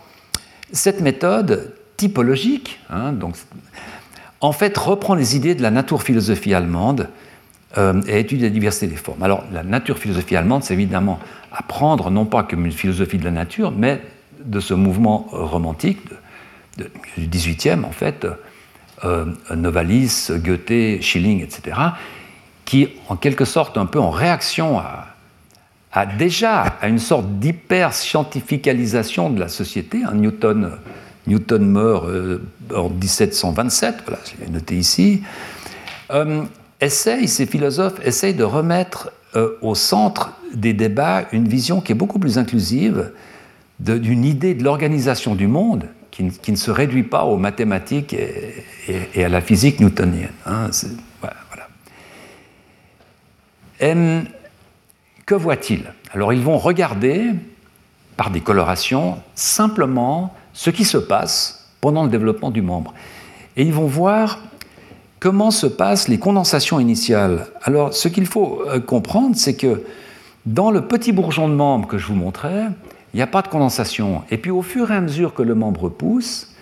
B: cette méthode typologique, hein, donc, en fait reprend les idées de la nature-philosophie allemande euh, et étudie la diversité des formes. Alors la nature-philosophie allemande, c'est évidemment apprendre non pas comme une philosophie de la nature, mais de ce mouvement romantique du 18e en fait, euh, Novalis, Goethe, Schilling, etc., qui, en quelque sorte, un peu en réaction à, déjà à une sorte d'hyper-scientificalisation de la société. Hein, Newton, Newton meurt euh, en 1727, voilà, je l'ai noté ici. Euh, ces philosophes essayent de remettre euh, au centre des débats une vision qui est beaucoup plus inclusive d'une idée de l'organisation du monde qui, ne se réduit pas aux mathématiques et, à la physique newtonienne. Hein, que voient-ils Alors ils vont regarder par des colorations simplement ce qui se passe pendant le développement du membre. Et ils vont voir comment se passent les condensations initiales. Alors ce qu'il faut euh, comprendre, c'est que dans le petit bourgeon de membre que je vous montrais, il n'y a pas de condensation. Et puis au fur et à mesure que le membre pousse,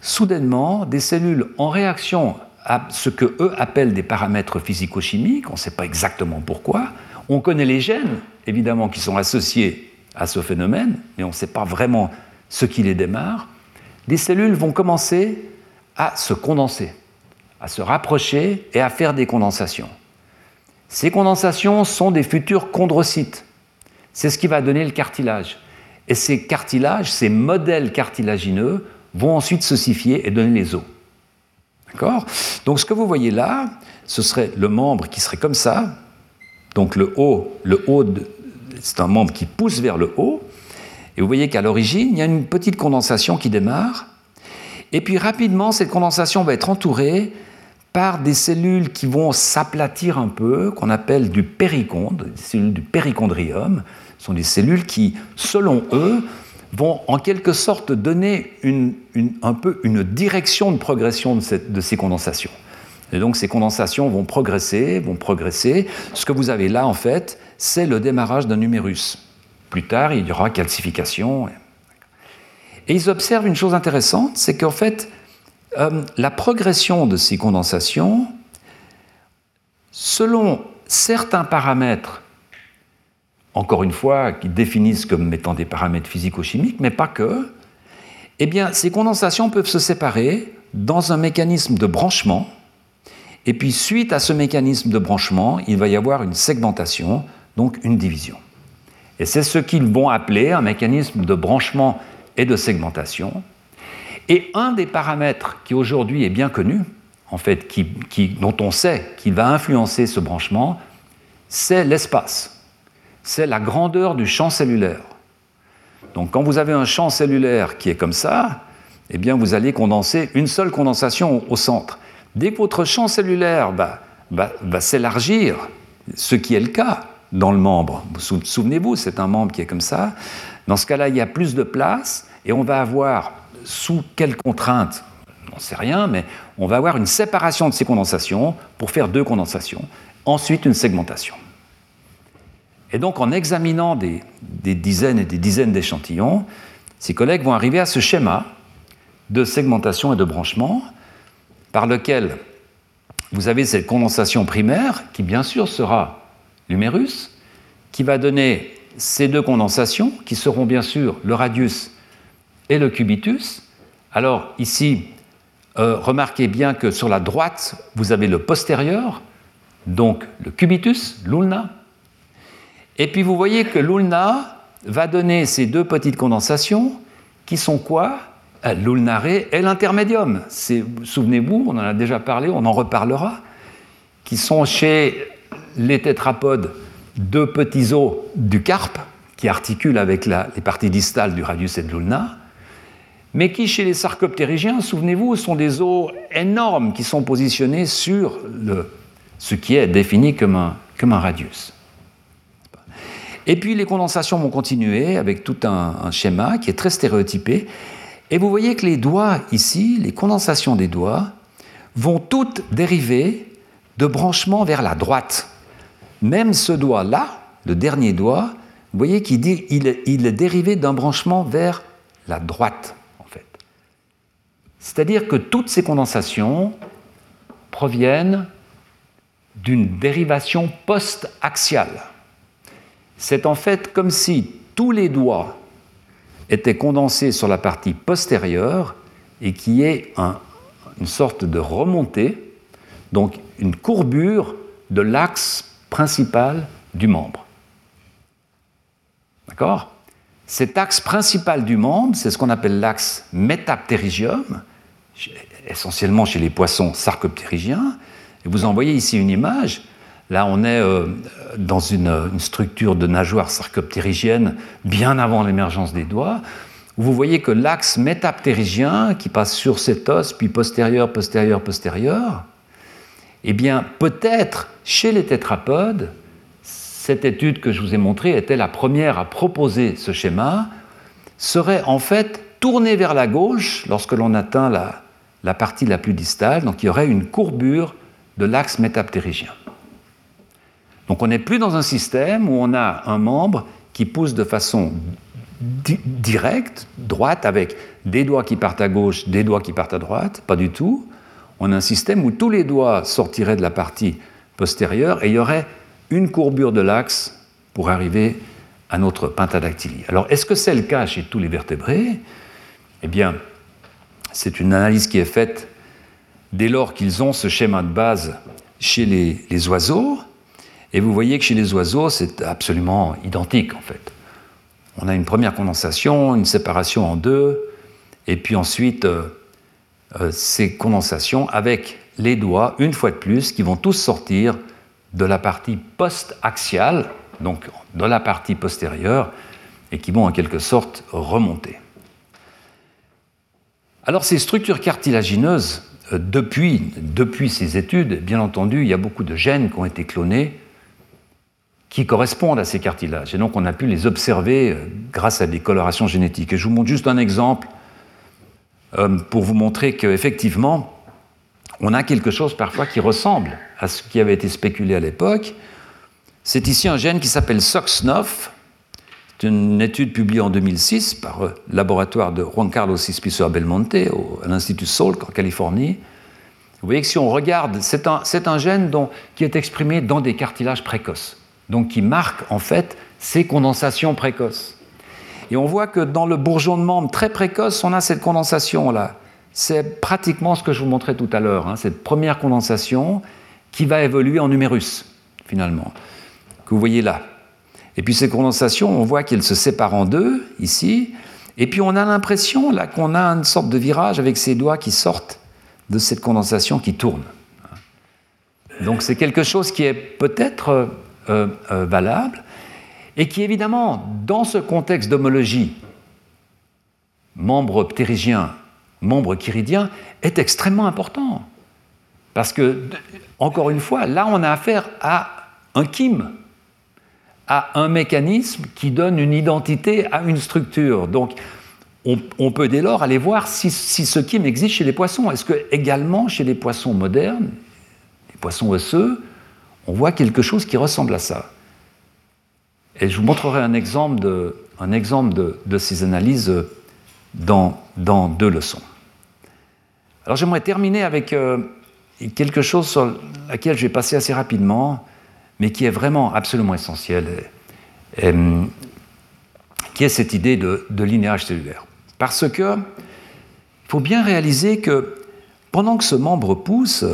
B: soudainement, des cellules en réaction à ce que eux appellent des paramètres physico-chimiques, on ne sait pas exactement pourquoi, on connaît les gènes, évidemment, qui sont associés à ce phénomène, mais on ne sait pas vraiment ce qui les démarre, des cellules vont commencer à se condenser, à se rapprocher et à faire des condensations. Ces condensations sont des futurs chondrocytes. C'est ce qui va donner le cartilage. Et ces cartilages, ces modèles cartilagineux, vont ensuite s'ossifier et donner les os. D'accord? Donc ce que vous voyez là, ce serait le membre qui serait comme ça. Donc le haut, le haut, c'est un membre qui pousse vers le haut. Et vous voyez qu'à l'origine, il y a une petite condensation qui démarre. Et puis rapidement, cette condensation va être entourée par des cellules qui vont s'aplatir un peu, qu'on appelle du périchondre, des cellules du périchondrium, sont des cellules qui, selon eux, vont en quelque sorte donner un peu une direction de progression de, ces condensations. Et donc ces condensations vont progresser, vont progresser. Ce que vous avez là, en fait, c'est le démarrage d'un numérus. Plus tard, il y aura calcification. Et ils observent une chose intéressante, c'est qu'en fait, euh, la progression de ces condensations, selon certains paramètres encore une fois, qui définissent comme étant des paramètres physico-chimiques, mais pas que, eh bien, ces condensations peuvent se séparer dans un mécanisme de branchement, et puis suite à ce mécanisme de branchement, il va y avoir une segmentation, donc une division. Et c'est ce qu'ils vont appeler un mécanisme de branchement et de segmentation. Et un des paramètres qui aujourd'hui est bien connu, en fait, qui, dont on sait qu'il va influencer ce branchement, c'est l'espace c'est la grandeur du champ cellulaire. Donc quand vous avez un champ cellulaire qui est comme ça, eh bien vous allez condenser une seule condensation au centre. Dès que votre champ cellulaire va, s'élargir, ce qui est le cas dans le membre, souvenez-vous, c'est un membre qui est comme ça, dans ce cas-là, il y a plus de place et on va avoir, sous quelles contraintes On ne sait rien, mais on va avoir une séparation de ces condensations pour faire deux condensations, ensuite une segmentation. Et donc, en examinant des, dizaines et des dizaines d'échantillons, ces collègues vont arriver à ce schéma de segmentation et de branchement par lequel vous avez cette condensation primaire qui, bien sûr, sera l'humérus, qui va donner ces deux condensations qui seront bien sûr le radius et le cubitus. Alors, ici, euh, remarquez bien que sur la droite, vous avez le postérieur, donc le cubitus, l'ulna, et puis vous voyez que l'ulna va donner ces deux petites condensations qui sont quoi? Euh, L'ulnare et l'intermédium. Souvenez-vous, on en a déjà parlé, on en reparlera, qui sont chez les tétrapodes deux petits os du carpe qui articulent avec les parties distales du radius et de l'ulna, mais qui chez les sarcoptérygiens, souvenez-vous, sont des os énormes qui sont positionnés sur ce qui est défini comme un radius. Et puis les condensations vont continuer avec tout un, schéma qui est très stéréotypé. Et vous voyez que les doigts ici, les condensations des doigts, vont toutes dériver de branchement vers la droite. Même ce doigt-là, le dernier doigt, vous voyez qu'il il, il est dérivé d'un branchement vers la droite, en fait. C'est-à-dire que toutes ces condensations proviennent d'une dérivation post-axiale c'est en fait comme si tous les doigts étaient condensés sur la partie postérieure et qu'il y ait une sorte de remontée, donc une courbure de l'axe principal du membre. D'accord? Cet axe principal du membre, c'est ce qu'on appelle l'axe métaptérygium, essentiellement chez les poissons sarcoptérygiens. Et vous en voyez ici une image. Là, on est euh, dans une, structure de nageoire sarcoptérygienne bien avant l'émergence des doigts. Vous voyez que l'axe métaptérygien qui passe sur cet os, puis postérieur, postérieur, postérieur, eh bien, peut-être chez les tétrapodes, cette étude que je vous ai montrée était la première à proposer ce schéma, serait en fait tournée vers la gauche lorsque l'on atteint la, la partie la plus distale, donc il y aurait une courbure de l'axe métaptérygien. Donc on n'est plus dans un système où on a un membre qui pousse de façon directe, droite, avec des doigts qui partent à gauche, des doigts qui partent à droite, pas du tout. On a un système où tous les doigts sortiraient de la partie postérieure et il y aurait une courbure de l'axe pour arriver à notre pentadactylie. Alors est-ce que c'est le cas chez tous les vertébrés? Eh bien, c'est une analyse qui est faite dès lors qu'ils ont ce schéma de base chez les oiseaux. Et vous voyez que chez les oiseaux, c'est absolument identique en fait. On a une première condensation, une séparation en deux, et puis ensuite euh, euh, ces condensations avec les doigts, une fois de plus, qui vont tous sortir de la partie post-axiale, donc de la partie postérieure, et qui vont en quelque sorte remonter. Alors ces structures cartilagineuses, euh, depuis, depuis ces études, bien entendu, il y a beaucoup de gènes qui ont été clonés qui correspondent à ces cartilages. Et donc on a pu les observer euh, grâce à des colorations génétiques. Et je vous montre juste un exemple euh, pour vous montrer qu'effectivement, on a quelque chose parfois qui ressemble à ce qui avait été spéculé à l'époque. C'est ici un gène qui s'appelle SOX9. C'est une étude publiée en 2006 par le laboratoire de Juan Carlos Ispiso Belmonte à l'Institut Salk en Californie. Vous voyez que si on regarde, c'est un, gène qui est exprimé dans des cartilages précoces donc qui marque en fait ces condensations précoces. Et on voit que dans le bourgeon de membre très précoce, on a cette condensation-là. C'est pratiquement ce que je vous montrais tout à l'heure, hein, cette première condensation qui va évoluer en numérus, finalement, que vous voyez là. Et puis ces condensations, on voit qu'elles se séparent en deux, ici, et puis on a l'impression là qu'on a une sorte de virage avec ces doigts qui sortent de cette condensation qui tourne. Donc c'est quelque chose qui est peut-être euh, euh, valable, et qui évidemment, dans ce contexte d'homologie, membre ptérygien, membre chiridien, est extrêmement important. Parce que, encore une fois, là, on a affaire à un kim, à un mécanisme qui donne une identité à une structure. Donc, on, peut dès lors aller voir si, si, ce kim existe chez les poissons. Est-ce que également chez les poissons modernes, les poissons osseux, on voit quelque chose qui ressemble à ça. Et je vous montrerai un exemple de, ces analyses dans, deux leçons. Alors j'aimerais terminer avec euh, quelque chose sur laquelle je vais passer assez rapidement, mais qui est vraiment absolument essentiel, qui est cette idée de, de linéage cellulaire. Parce que il faut bien réaliser que pendant que ce membre pousse,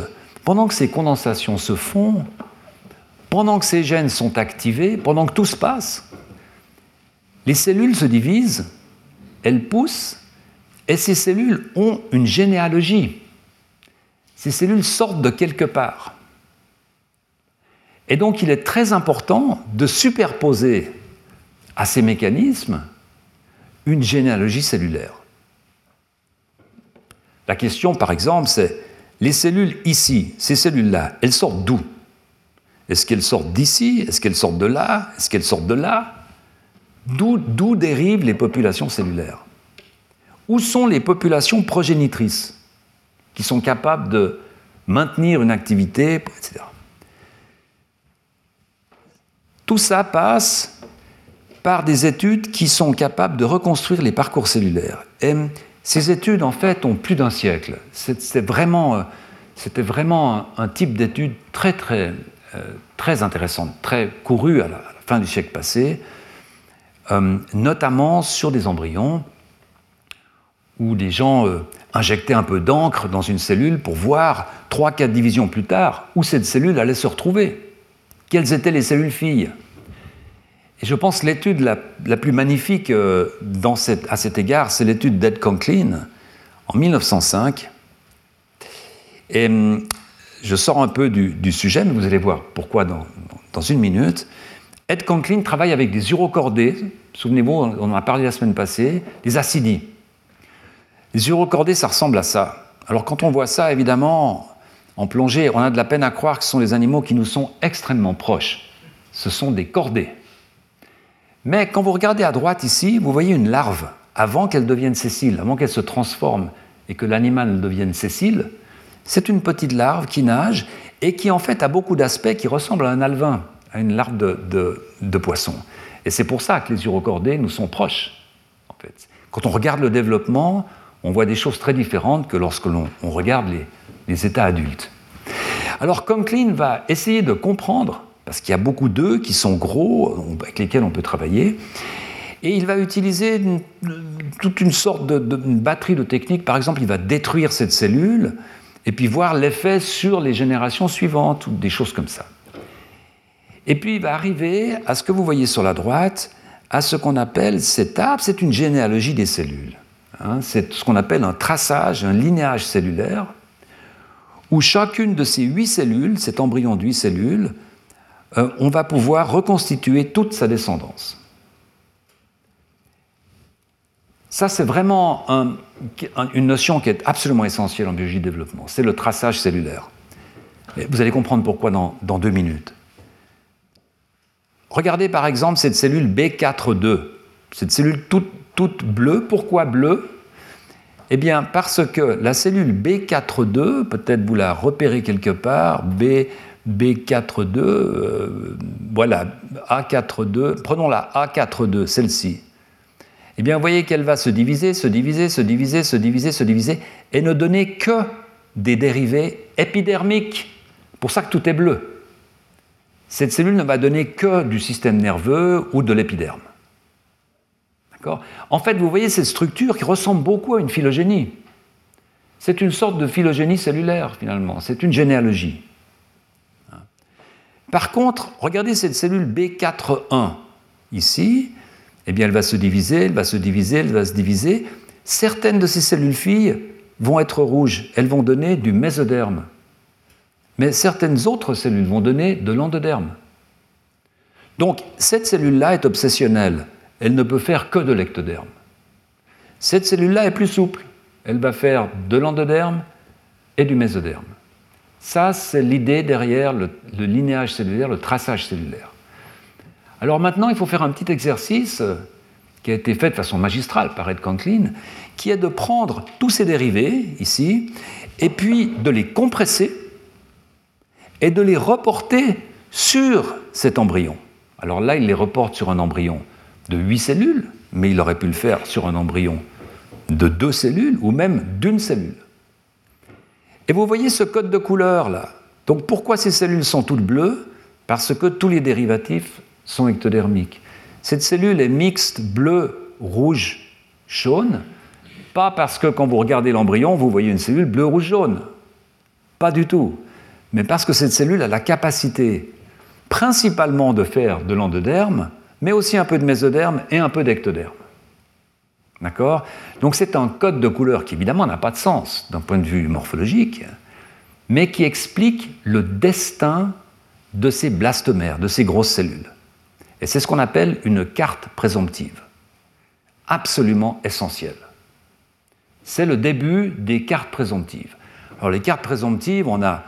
B: pendant que ces condensations se font, pendant que ces gènes sont activés, pendant que tout se passe, les cellules se divisent, elles poussent, et ces cellules ont une généalogie. Ces cellules sortent de quelque part. Et donc il est très important de superposer à ces mécanismes une généalogie cellulaire. La question, par exemple, c'est les cellules ici, ces cellules-là, elles sortent d'où? Est-ce qu'elles sortent d'ici? Est-ce qu'elles sortent de là? Est-ce qu'elles sortent de là? D'où dérivent les populations cellulaires? Où sont les populations progénitrices qui sont capables de maintenir une activité, etc. Tout ça passe par des études qui sont capables de reconstruire les parcours cellulaires. Et ces études, en fait, ont plus d'un siècle. C'était vraiment, un type d'étude très, très euh, très intéressante, très courue à la, fin du siècle passé, euh, notamment sur des embryons où des gens euh, injectaient un peu d'encre dans une cellule pour voir, 3-4 divisions plus tard, où cette cellule allait se retrouver. Quelles étaient les cellules filles? Et je pense que l'étude la, plus magnifique à cet égard, c'est l'étude d'Ed Conklin en 1905. Et hum, je sors un peu du, sujet, mais vous allez voir pourquoi dans, une minute. Ed Conklin travaille avec des urocordés, souvenez-vous, on en a parlé la semaine passée, des acidies. Les urocordés, ça ressemble à ça. Alors quand on voit ça, évidemment, en plongée, on a de la peine à croire que ce sont des animaux qui nous sont extrêmement proches. Ce sont des cordés. Mais quand vous regardez à droite ici, vous voyez une larve. Avant qu'elle devienne sessile, avant qu'elle se transforme et que l'animal devienne sessile, c'est une petite larve qui nage et qui en fait a beaucoup d'aspects qui ressemblent à un alvin, à une larve de, poisson. Et c'est pour ça que les urocordés nous sont proches. En fait. Quand on regarde le développement, on voit des choses très différentes que lorsque l'on regarde les, états adultes. Alors Conklin va essayer de comprendre, parce qu'il y a beaucoup d'œufs qui sont gros, avec lesquels on peut travailler, et il va utiliser toute une sorte de, de batterie de techniques. Par exemple, il va détruire cette cellule, et puis voir l'effet sur les générations suivantes ou des choses comme ça. Et puis il va arriver à ce que vous voyez sur la droite, à ce qu'on appelle cette arbre, c'est une généalogie des cellules. Hein. c'est ce qu'on appelle un traçage, un linéage cellulaire, où chacune de ces huit cellules, cet embryon de huit cellules, euh, on va pouvoir reconstituer toute sa descendance. Ça, c'est vraiment une notion qui est absolument essentielle en biologie de développement. C'est le traçage cellulaire. vous allez comprendre pourquoi dans, deux minutes. regardez par exemple cette cellule B42, cette cellule toute, bleue. Pourquoi bleue? Eh bien, parce que la cellule B42, peut-être vous la repérez quelque part, B, B42, euh, voilà, A42, prenons la A42, celle-ci. Eh bien, vous voyez qu'elle va se diviser, se diviser, se diviser, se diviser, se diviser, et ne donner que des dérivés épidermiques. Pour ça que tout est bleu. Cette cellule ne va donner que du système nerveux ou de l'épiderme. D'accord? En fait, vous voyez cette structure qui ressemble beaucoup à une phylogénie. C'est une sorte de phylogénie cellulaire, finalement. C'est une généalogie. Par contre, regardez cette cellule B41 ici. Eh bien, elle va se diviser, elle va se diviser, elle va se diviser. Certaines de ces cellules filles vont être rouges. Elles vont donner du mésoderme. Mais certaines autres cellules vont donner de l'endoderme. Donc, cette cellule-là est obsessionnelle. Elle ne peut faire que de l'ectoderme. Cette cellule-là est plus souple. Elle va faire de l'endoderme et du mésoderme. Ça, c'est l'idée derrière le, linéage cellulaire, le traçage cellulaire. Alors maintenant, il faut faire un petit exercice qui a été fait de façon magistrale par Ed Conklin, qui est de prendre tous ces dérivés, ici, et puis de les compresser et de les reporter sur cet embryon. Alors là, il les reporte sur un embryon de 8 cellules, mais il aurait pu le faire sur un embryon de 2 cellules ou même d'une cellule. Et vous voyez ce code de couleur là. Donc pourquoi ces cellules sont toutes bleues? Parce que tous les dérivatifs sont ectodermiques. Cette cellule est mixte bleu, rouge, jaune, pas parce que quand vous regardez l'embryon, vous voyez une cellule bleu, rouge, jaune. Pas du tout. Mais parce que cette cellule a la capacité principalement de faire de l'endoderme, mais aussi un peu de mésoderme et un peu d'ectoderme. D'accord? Donc c'est un code de couleur qui évidemment n'a pas de sens d'un point de vue morphologique, mais qui explique le destin de ces blastomères, de ces grosses cellules. Et c'est ce qu'on appelle une carte présomptive, absolument essentielle. C'est le début des cartes présomptives. Alors les cartes présomptives, on a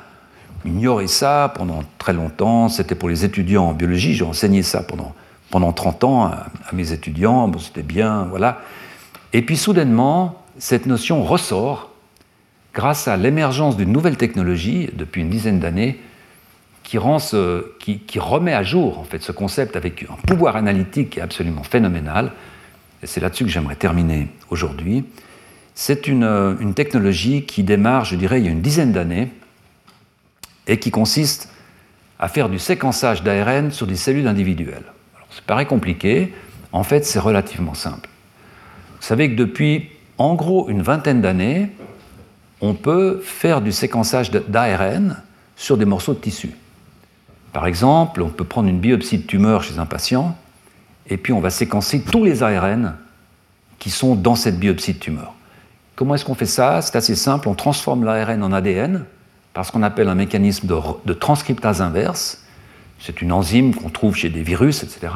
B: ignoré ça pendant très longtemps, c'était pour les étudiants en biologie, j'ai enseigné ça pendant, pendant 30 ans à, mes étudiants, bon, c'était bien, voilà. Et puis soudainement, cette notion ressort grâce à l'émergence d'une nouvelle technologie depuis une dizaine d'années qui, remet à jour en fait, ce concept avec un pouvoir analytique qui est absolument phénoménal. Et c'est là-dessus que j'aimerais terminer aujourd'hui. C'est une, une, technologie qui démarre, je dirais, il y a une dizaine d'années et qui consiste à faire du séquençage d'ARN sur des cellules individuelles. Alors, ça paraît compliqué, en fait, c'est relativement simple. Vous savez que depuis en gros une vingtaine d'années, on peut faire du séquençage d'ARN sur des morceaux de tissu. Par exemple, on peut prendre une biopsie de tumeur chez un patient et puis on va séquencer tous les ARN qui sont dans cette biopsie de tumeur. Comment est-ce qu'on fait ça? C'est assez simple, on transforme l'ARN en ADN par ce qu'on appelle un mécanisme de, transcriptase inverse. C'est une enzyme qu'on trouve chez des virus, etc.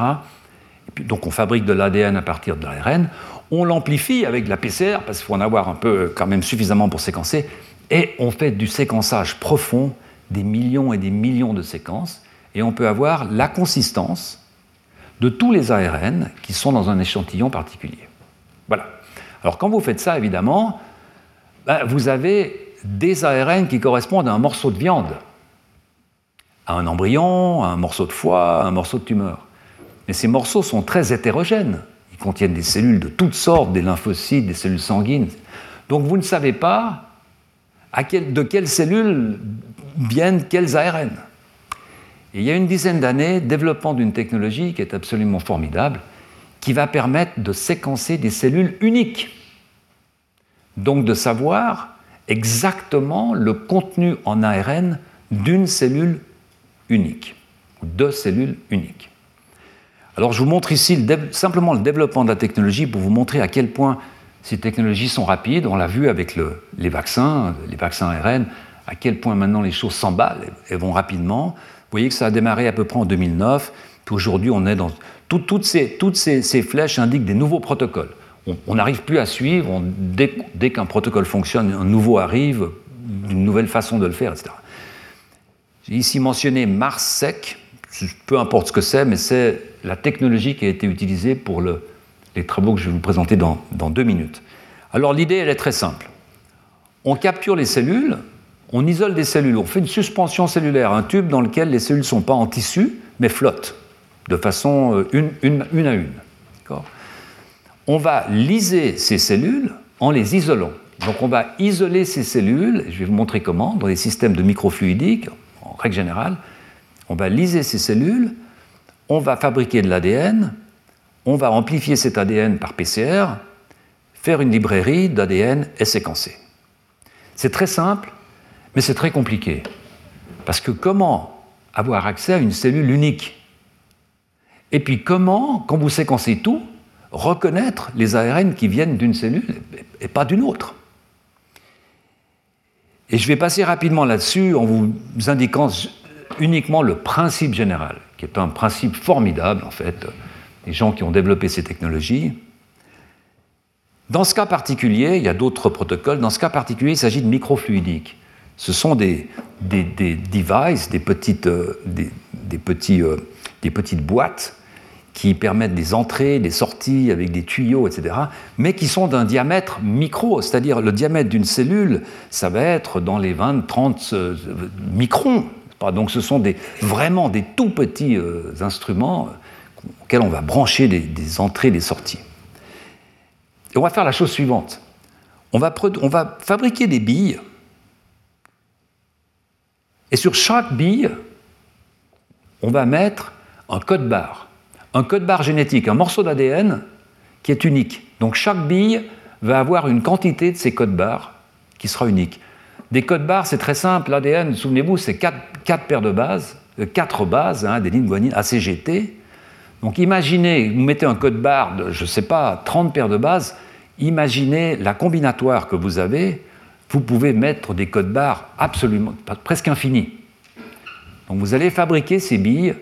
B: Donc on fabrique de l'ADN à partir de l'ARN on l'amplifie avec de la PCR, parce qu'il faut en avoir un peu quand même suffisamment pour séquencer, et on fait du séquençage profond, des millions et des millions de séquences, et on peut avoir la consistance de tous les ARN qui sont dans un échantillon particulier. Voilà. Alors quand vous faites ça, évidemment, ben, vous avez des ARN qui correspondent à un morceau de viande, à un embryon, à un morceau de foie, à un morceau de tumeur. Mais ces morceaux sont très hétérogènes contiennent des cellules de toutes sortes, des lymphocytes, des cellules sanguines. Donc vous ne savez pas de quelles cellules viennent quels ARN. Il y a une dizaine d'années, développement d'une technologie qui est absolument formidable, qui va permettre de séquencer des cellules uniques. Donc de savoir exactement le contenu en ARN d'une cellule unique, ou de cellules uniques. Alors je vous montre ici simplement le développement de la technologie pour vous montrer à quel point ces technologies sont rapides. On l'a vu avec les vaccins, les vaccins ARN, à quel point maintenant les choses s'emballent et vont rapidement. Vous voyez que ça a démarré à peu près en 2009, puis aujourd'hui on est dans... toutes, ces, flèches indiquent des nouveaux protocoles. On n'arrive plus à suivre, dès, qu'un protocole fonctionne, un nouveau arrive, une nouvelle façon de le faire, etc. J'ai ici mentionné Mars Sec, peu importe ce que c'est, mais c'est la technologie qui a été utilisée pour les travaux que je vais vous présenter dans, dans deux minutes. Alors l'idée, elle est très simple. On capture les cellules, on isole des cellules, on fait une suspension cellulaire, un tube dans lequel les cellules ne sont pas en tissu, mais flottent de façon euh, une, à une. On va liser ces cellules en les isolant. Donc on va isoler ces cellules, je vais vous montrer comment, dans des systèmes de microfluidiques, en règle générale. On va liser ces cellules, on va fabriquer de l'ADN, on va amplifier cet ADN par PCR, faire une librairie d'ADN et séquencer. C'est très simple, mais c'est très compliqué. Parce que comment avoir accès à une cellule unique? Et puis comment, quand vous séquencez tout, reconnaître les ARN qui viennent d'une cellule et pas d'une autre? Et je vais passer rapidement là-dessus en vous indiquant uniquement le principe général, qui est un principe formidable en fait, des gens qui ont développé ces technologies. Dans ce cas particulier, il y a d'autres protocoles, dans ce cas particulier, il s'agit de microfluidiques. Ce sont des, devices, des petites, euh, des, petits, euh, des petites boîtes qui permettent des entrées, des sorties avec des tuyaux, etc., mais qui sont d'un diamètre micro, c'est-à-dire le diamètre d'une cellule, ça va être dans les 20, 30 euh, microns. Donc ce sont vraiment des tout petits instruments auxquels on va brancher des, entrées, des sorties. Et on va faire la chose suivante. On va, on va fabriquer des billes et sur chaque bille, on va mettre un code barre, un code barre génétique, un morceau d'ADN qui est unique. Donc chaque bille va avoir une quantité de ces codes barres qui sera unique. Des codes barres, c'est très simple. L'ADN, souvenez-vous, c'est quatre, paires de bases, euh, quatre bases, hein, des lignes guanines ACGT. Donc imaginez, vous mettez un code barre de, je ne sais pas, 30 paires de bases, imaginez la combinatoire que vous avez vous pouvez mettre des codes barres absolument, presque infinis. Donc vous allez fabriquer ces billes,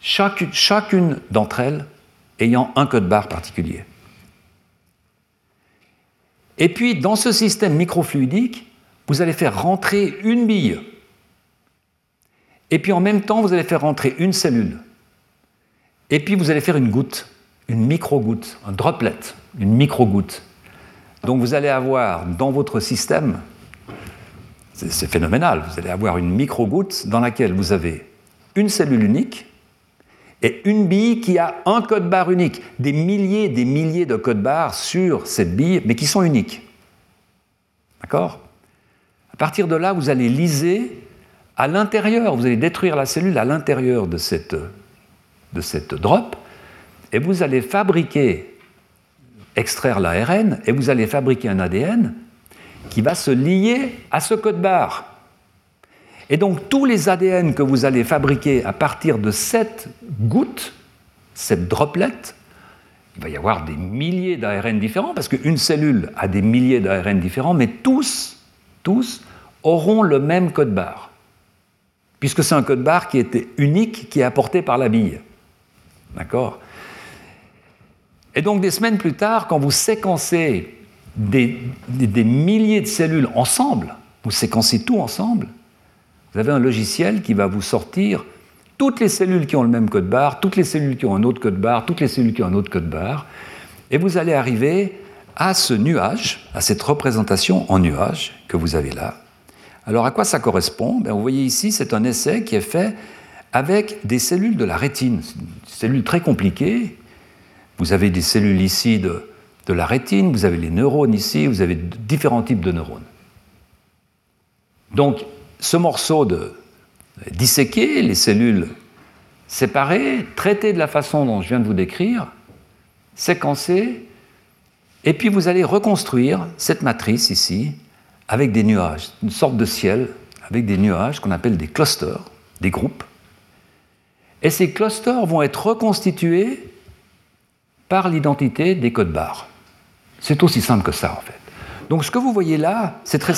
B: chacune, chacune d'entre elles ayant un code barre particulier. Et puis, dans ce système microfluidique, vous allez faire rentrer une bille. Et puis, en même temps, vous allez faire rentrer une cellule. Et puis, vous allez faire une goutte, une micro-goutte, un droplet, une micro-goutte. Donc vous allez avoir dans votre système, c'est phénoménal, vous allez avoir une micro-goutte dans laquelle vous avez une cellule unique et une bille qui a un code barre unique, des milliers des milliers de codes barres sur cette bille, mais qui sont uniques. D'accord? À partir de là, vous allez liser à l'intérieur, vous allez détruire la cellule à l'intérieur de cette, de cette drop, et vous allez fabriquer extraire l'ARN et vous allez fabriquer un ADN qui va se lier à ce code barre. Et donc tous les ADN que vous allez fabriquer à partir de cette goutte, cette droplet, il va y avoir des milliers d'ARN différents, parce qu'une cellule a des milliers d'ARN différents, mais tous, tous auront le même code barre, puisque c'est un code barre qui était unique, qui est apporté par la bille. D'accord? Et donc des semaines plus tard, quand vous séquencez des, milliers de cellules ensemble, vous séquencez tout ensemble, vous avez un logiciel qui va vous sortir toutes les cellules qui ont le même code barre, toutes les cellules qui ont un autre code barre, toutes les cellules qui ont un autre code barre, et vous allez arriver à ce nuage, à cette représentation en nuage que vous avez là. Alors à quoi ça correspond? Ben, Vous voyez ici, c'est un essai qui est fait avec des cellules de la rétine, cellules très compliquées vous avez des cellules ici de, la rétine, vous avez les neurones ici, vous avez différents types de neurones. Donc, ce morceau de disséquer les cellules séparées, traitées de la façon dont je viens de vous décrire, séquencées, et puis vous allez reconstruire cette matrice ici avec des nuages, une sorte de ciel avec des nuages qu'on appelle des clusters, des groupes. Et ces clusters vont être reconstitués par l'identité des codes barres. C'est aussi simple que ça, en fait. Donc ce que vous voyez là, c'est très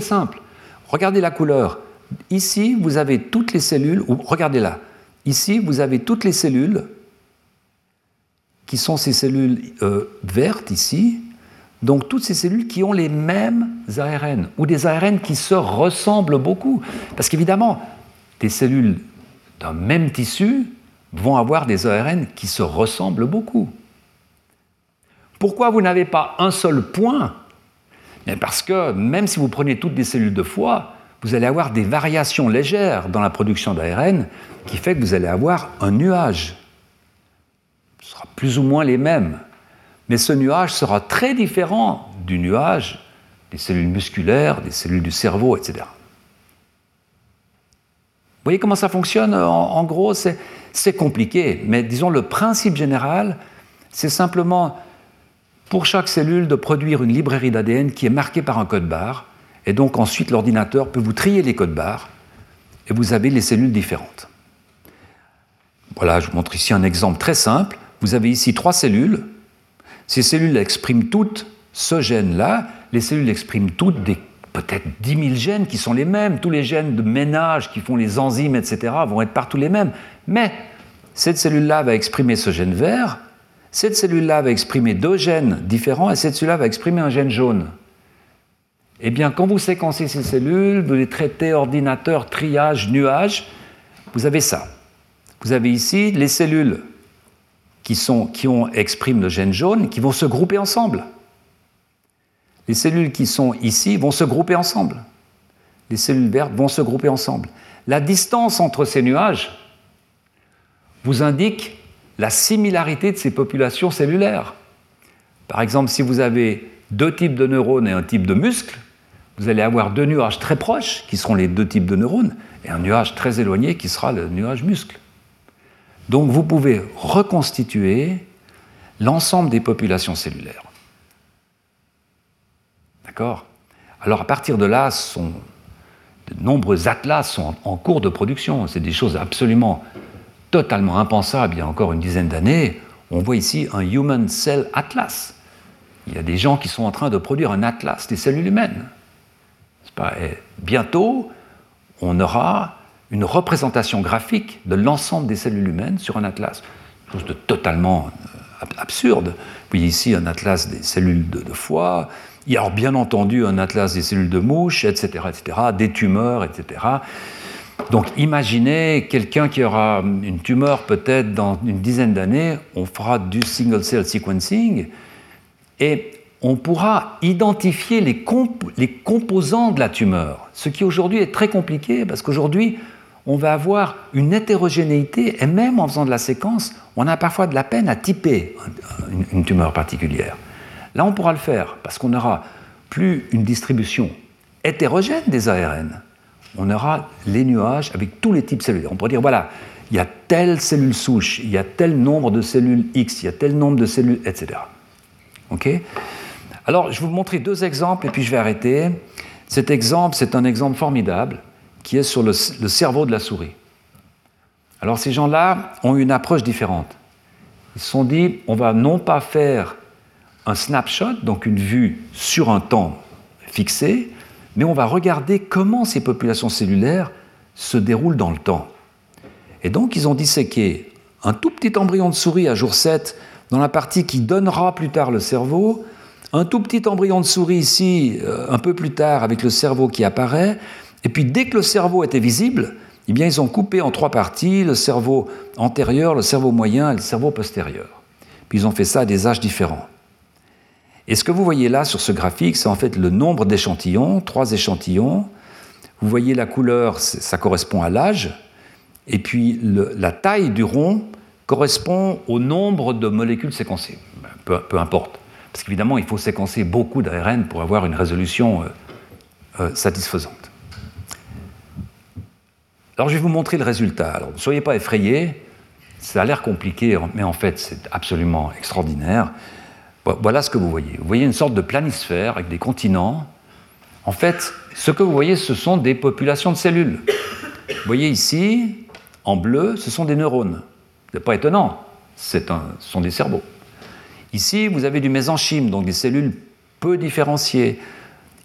B: simple. Regardez la couleur. Ici, vous avez toutes les cellules, ou regardez là. Ici, vous avez toutes les cellules qui sont ces cellules euh, vertes ici. Donc toutes ces cellules qui ont les mêmes ARN, ou des ARN qui se ressemblent beaucoup. Parce qu'évidemment, des cellules d'un même tissu vont avoir des ARN qui se ressemblent beaucoup. Pourquoi vous n'avez pas un seul point Parce que même si vous prenez toutes des cellules de foie, vous allez avoir des variations légères dans la production d'ARN qui fait que vous allez avoir un nuage. Ce sera plus ou moins les mêmes, mais ce nuage sera très différent du nuage des cellules musculaires, des cellules du cerveau, etc. Vous voyez comment ça fonctionne en, gros? C'est compliqué, mais disons le principe général, c'est simplement pour chaque cellule de produire une librairie d'ADN qui est marquée par un code barre, et donc ensuite l'ordinateur peut vous trier les codes barres, et vous avez les cellules différentes. Voilà, je vous montre ici un exemple très simple. Vous avez ici trois cellules. Ces cellules expriment toutes ce gène-là. Les cellules expriment toutes des peut-être 10 000 gènes qui sont les mêmes. Tous les gènes de ménage qui font les enzymes, etc., vont être partout les mêmes. Mais cette cellule-là va exprimer ce gène vert, cette cellule-là va exprimer deux gènes différents, et cette cellule-là va exprimer un gène jaune. Eh bien, quand vous séquencez ces cellules, vous les traitez ordinateur, triage, nuage, vous avez ça. Vous avez ici les cellules qui, ont, expriment le gène jaune, qui vont se grouper ensemble. Les cellules qui sont ici vont se grouper ensemble. Les cellules vertes vont se grouper ensemble. La distance entre ces nuages vous indique la similarité de ces populations cellulaires. Par exemple, si vous avez deux types de neurones et un type de muscle, vous allez avoir deux nuages très proches, qui seront les deux types de neurones, et un nuage très éloigné, qui sera le nuage muscle. Donc vous pouvez reconstituer l'ensemble des populations cellulaires. D'accord? Alors à partir de là, de nombreux atlas sont en, cours de production. C'est des choses absolument totalement impensables il y a encore une dizaine d'années. On voit ici un Human Cell Atlas. Il y a des gens qui sont en train de produire un atlas des cellules humaines. Et bientôt, on aura une représentation graphique de l'ensemble des cellules humaines sur un atlas. Chose de totalement euh, absurde. Voyez ici un atlas des cellules de foie, il y a bien entendu un atlas des cellules de mouche, etc., etc., des tumeurs, etc. Donc imaginez quelqu'un qui aura une tumeur peut-être dans une dizaine d'années, on fera du single cell sequencing et on pourra identifier les, composants de la tumeur, ce qui aujourd'hui est très compliqué parce qu'aujourd'hui on va avoir une hétérogénéité et même en faisant de la séquence, on a parfois de la peine à typer une tumeur particulière. Là, on pourra le faire parce qu'on n'aura plus une distribution hétérogène des ARN. On aura les nuages avec tous les types cellulaires. On pourrait dire, voilà, il y a telle cellule souche, il y a tel nombre de cellules X, il y a tel nombre de cellules, etc. OK? Alors, je vais vous montrer deux exemples et puis je vais arrêter. Cet exemple, c'est un exemple formidable qui est sur le, cerveau de la souris. Alors, ces gens-là ont une approche différente. Ils se sont dit, on va non pas faire un snapshot, donc une vue sur un temps fixé, mais on va regarder comment ces populations cellulaires se déroulent dans le temps. Et donc ils ont disséqué un tout petit embryon de souris à jour 7 dans la partie qui donnera plus tard le cerveau, un tout petit embryon de souris ici euh, un peu plus tard avec le cerveau qui apparaît, et puis dès que le cerveau était visible, eh bien ils ont coupé en trois parties, le cerveau antérieur, le cerveau moyen et le cerveau postérieur. Puis ils ont fait ça à des âges différents. Et ce que vous voyez là sur ce graphique, c'est en fait le nombre d'échantillons, trois échantillons. Vous voyez la couleur, ça correspond à l'âge, et puis la taille du rond correspond au nombre de molécules séquencées. Ben, peu, importe, parce qu'évidemment, il faut séquencer beaucoup d'ARN pour avoir une résolution euh, euh, satisfaisante. Alors je vais vous montrer le résultat. Alors ne soyez pas effrayés, ça a l'air compliqué, mais en fait c'est absolument extraordinaire. Voilà ce que vous voyez. Vous voyez une sorte de planisphère avec des continents. En fait, ce que vous voyez, ce sont des populations de cellules. Vous voyez ici, en bleu, ce sont des neurones. Ce n'est pas étonnant, ce sont des cerveaux. Ici, vous avez du mésenchyme, donc des cellules peu différenciées.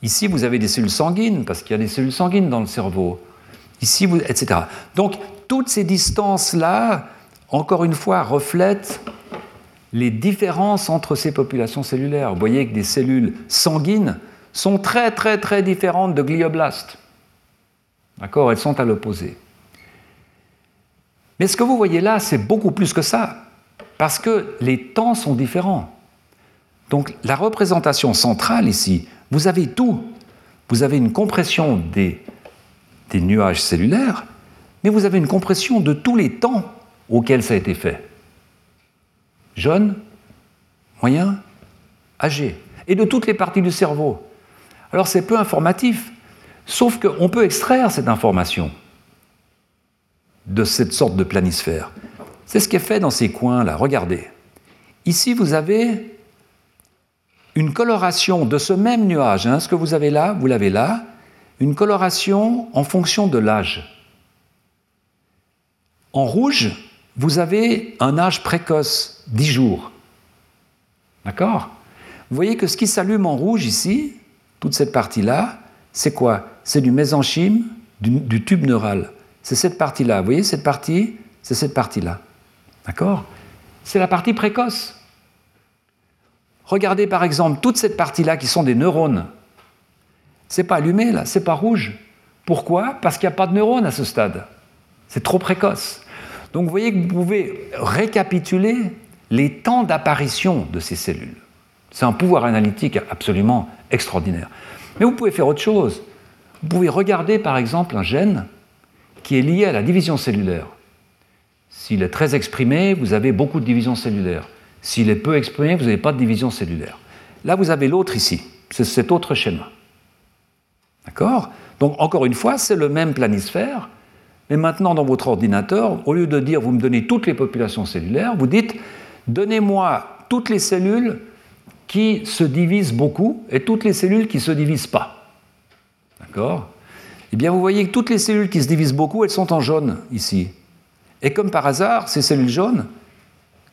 B: Ici, vous avez des cellules sanguines, parce qu'il y a des cellules sanguines dans le cerveau. Ici, vous, etc. Donc, toutes ces distances-là, encore une fois, reflètent les différences entre ces populations cellulaires. Vous voyez que des cellules sanguines sont très très très différentes de glioblastes. D'accord? Elles sont à l'opposé. Mais ce que vous voyez là, c'est beaucoup plus que ça, parce que les temps sont différents. Donc la représentation centrale ici, vous avez tout. Vous avez une compression des, des nuages cellulaires, mais vous avez une compression de tous les temps auxquels ça a été fait. Jeune, moyen, âgé, et de toutes les parties du cerveau. Alors c'est peu informatif, sauf qu'on peut extraire cette information de cette sorte de planisphère. C'est ce qui est fait dans ces coins-là. Regardez. Ici, vous avez une coloration de ce même nuage. Hein. ce que vous avez là, vous l'avez là, une coloration en fonction de l'âge. En rouge, vous avez un âge précoce, 10 jours. D'accord? Vous voyez que ce qui s'allume en rouge ici, toute cette partie-là, c'est quoi? C'est du mésenchyme du, tube neural. C'est cette partie-là. Vous voyez cette partie? C'est cette partie-là. D'accord? C'est la partie précoce. Regardez par exemple toute cette partie-là qui sont des neurones. C'est pas allumé là, c'est pas rouge. Pourquoi? Parce qu'il n'y a pas de neurones à ce stade. C'est trop précoce. Donc vous voyez que vous pouvez récapituler les temps d'apparition de ces cellules. C'est un pouvoir analytique absolument extraordinaire. Mais vous pouvez faire autre chose. Vous pouvez regarder par exemple un gène qui est lié à la division cellulaire. S'il est très exprimé, vous avez beaucoup de division cellulaire. S'il est peu exprimé, vous n'avez pas de division cellulaire. Là, vous avez l'autre ici, c'est cet autre schéma. D'accord? Donc, encore une fois, c'est le même planisphère, mais maintenant, dans votre ordinateur, au lieu de dire vous me donnez toutes les populations cellulaires, vous dites donnez-moi toutes les cellules qui se divisent beaucoup et toutes les cellules qui ne se divisent pas. D'accord? Eh bien, vous voyez que toutes les cellules qui se divisent beaucoup, elles sont en jaune ici. Et comme par hasard, ces cellules jaunes,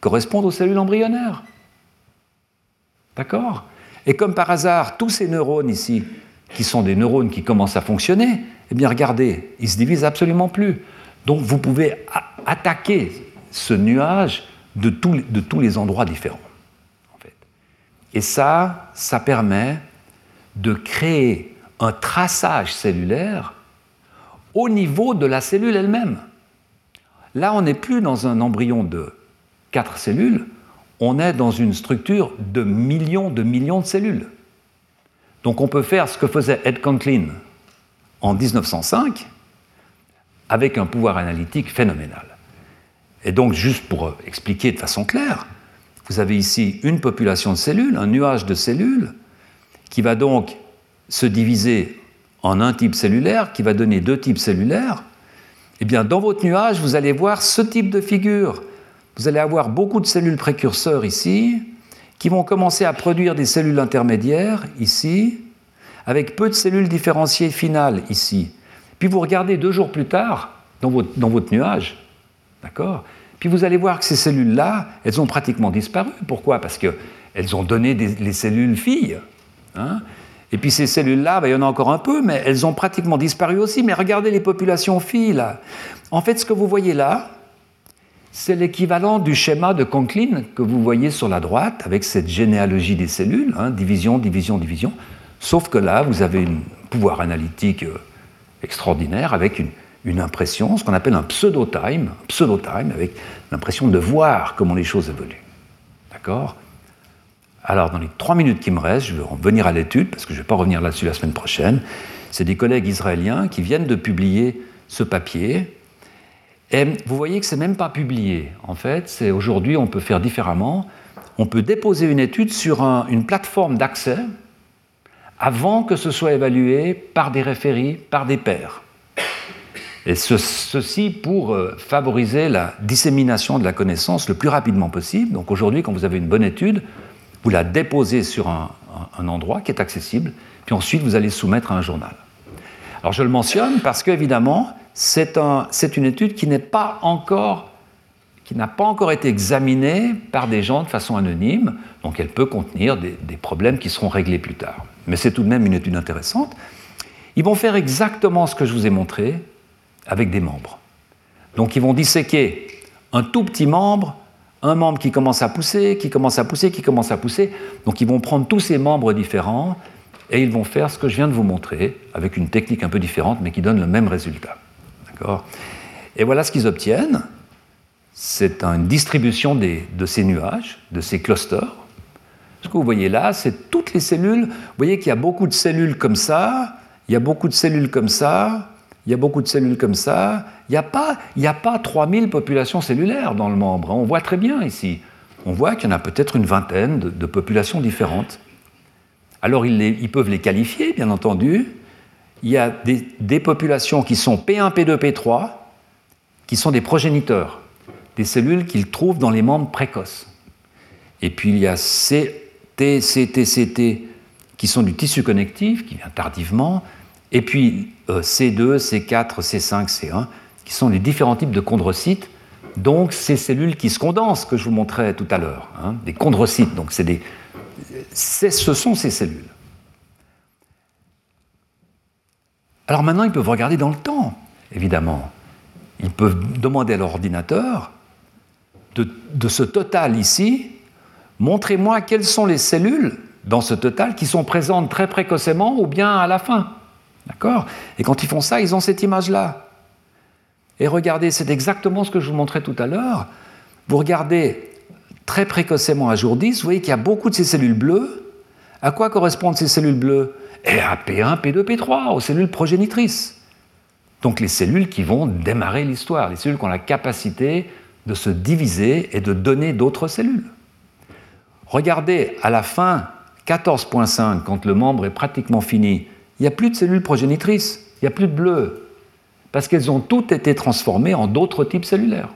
B: correspondent aux cellules embryonnaires. D'accord? Et comme par hasard, tous ces neurones ici, qui sont des neurones qui commencent à fonctionner, eh bien regardez, ils se divisent absolument plus. Donc vous pouvez attaquer ce nuage de, de tous les endroits différents. En fait. Et ça, ça permet de créer un traçage cellulaire au niveau de la cellule elle-même. Là, on n'est plus dans un embryon de quatre cellules, on est dans une structure de millions de millions de cellules. Donc on peut faire ce que faisait Ed Conklin en 1905 avec un pouvoir analytique phénoménal. Et donc, juste pour expliquer de façon claire, vous avez ici une population de cellules, un nuage de cellules, qui va donc se diviser en un type cellulaire, qui va donner deux types cellulaires. Eh bien, dans votre nuage, vous allez voir ce type de figure vous allez avoir beaucoup de cellules précurseurs ici, qui vont commencer à produire des cellules intermédiaires ici, avec peu de cellules différenciées finales ici. Puis vous regardez deux jours plus tard dans votre, dans votre nuage, d'accord? Puis vous allez voir que ces cellules-là, elles ont pratiquement disparu. Pourquoi? Parce qu'elles ont donné les cellules filles. Hein? Et puis ces cellules-là, ben, il y en a encore un peu, mais elles ont pratiquement disparu aussi. Mais regardez les populations filles là. En fait, ce que vous voyez là, c'est l'équivalent du schéma de Conklin que vous voyez sur la droite avec cette généalogie des cellules, hein, division, division, division. Sauf que là, vous avez un pouvoir analytique euh, extraordinaire avec une, impression, ce qu'on appelle un pseudo-time, pseudo-time avec l'impression de voir comment les choses évoluent. D'accord? Alors, dans les trois minutes qui me restent, je vais revenir à l'étude, parce que je ne vais pas revenir là-dessus la semaine prochaine. C'est des collègues israéliens qui viennent de publier ce papier et vous voyez que ce n'est même pas publié. En fait, c'est aujourd'hui, on peut faire différemment. On peut déposer une étude sur une plateforme d'accès avant que ce soit évalué par des référés, par des pairs. Et ceci pour euh, favoriser la dissémination de la connaissance le plus rapidement possible. Donc aujourd'hui, quand vous avez une bonne étude, vous la déposez sur un, endroit qui est accessible, puis ensuite vous allez soumettre à un journal. Alors je le mentionne parce qu'évidemment, c'est une étude qui n'a pas encore été examinée par des gens de façon anonyme, donc elle peut contenir des, problèmes qui seront réglés plus tard. Mais c'est tout de même une étude intéressante. Ils vont faire exactement ce que je vous ai montré avec des membres. Donc ils vont disséquer un tout petit membre, un membre qui commence à pousser, qui commence à pousser, qui commence à pousser. Donc ils vont prendre tous ces membres différents et ils vont faire ce que je viens de vous montrer avec une technique un peu différente mais qui donne le même résultat. Et voilà ce qu'ils obtiennent. c'est une distribution de ces nuages, de ces clusters. Ce que vous voyez là, c'est toutes les cellules. Vous voyez qu'il y a beaucoup de cellules comme ça, il y a beaucoup de cellules comme ça, il y a beaucoup de cellules comme ça. Il n'y a, pas, 3000 populations cellulaires dans le membre. Hein. On voit très bien ici. On voit qu'il y en a peut-être une vingtaine de, populations différentes. Alors ils, peuvent les qualifier, bien entendu. Il y a des, populations qui sont P1, P2, P3, qui sont des progéniteurs, des cellules qu'ils trouvent dans les membres précoces. Et puis il y a C. TCTCT, qui sont du tissu connectif, qui vient tardivement, et puis C2, C4, C5, C1, qui sont les différents types de chondrocytes, donc ces cellules qui se condensent, que je vous montrais tout à l'heure, hein, des chondrocytes, donc c'est ce sont ces cellules. Alors maintenant, ils peuvent regarder dans le temps, évidemment. Ils peuvent demander à leur ordinateur de, de ce total ici, montrez-moi quelles sont les cellules dans ce total qui sont présentes très précocement ou bien à la fin. D'accord? Et quand ils font ça, ils ont cette image-là. Et regardez, c'est exactement ce que je vous montrais tout à l'heure. Vous regardez très précocement à jour 10, vous voyez qu'il y a beaucoup de ces cellules bleues. À quoi correspondent ces cellules bleues? Et à P1, P2, P3, aux cellules progénitrices. Donc les cellules qui vont démarrer l'histoire, les cellules qui ont la capacité de se diviser et de donner d'autres cellules. Regardez à la fin 14.5, quand le membre est pratiquement fini, il n'y a plus de cellules progénitrices, il n'y a plus de bleu, parce qu'elles ont toutes été transformées en d'autres types cellulaires.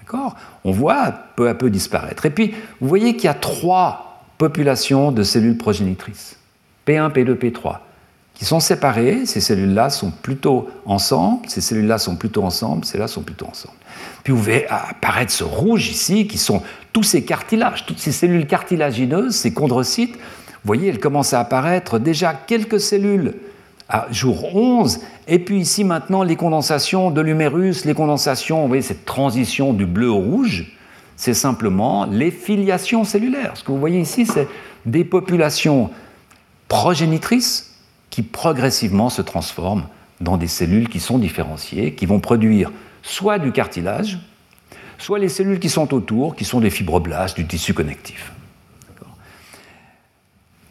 B: D'accord? On voit peu à peu disparaître. Et puis, vous voyez qu'il y a trois populations de cellules progénitrices, P1, P2, P3, qui sont séparées. Ces cellules-là sont plutôt ensemble, ces cellules-là sont plutôt ensemble, celles-là sont plutôt ensemble. Puis vous voyez apparaître ce rouge ici, qui sont tous ces cartilages, toutes ces cellules cartilagineuses, ces chondrocytes, vous voyez, elles commencent à apparaître déjà quelques cellules à jour 11, et puis ici maintenant les condensations de l'humérus, les condensations, vous voyez cette transition du bleu au rouge, c'est simplement les filiations cellulaires. Ce que vous voyez ici, c'est des populations progénitrices qui progressivement se transforment dans des cellules qui sont différenciées, qui vont produire soit du cartilage, soit les cellules qui sont autour, qui sont des fibroblastes du tissu connectif.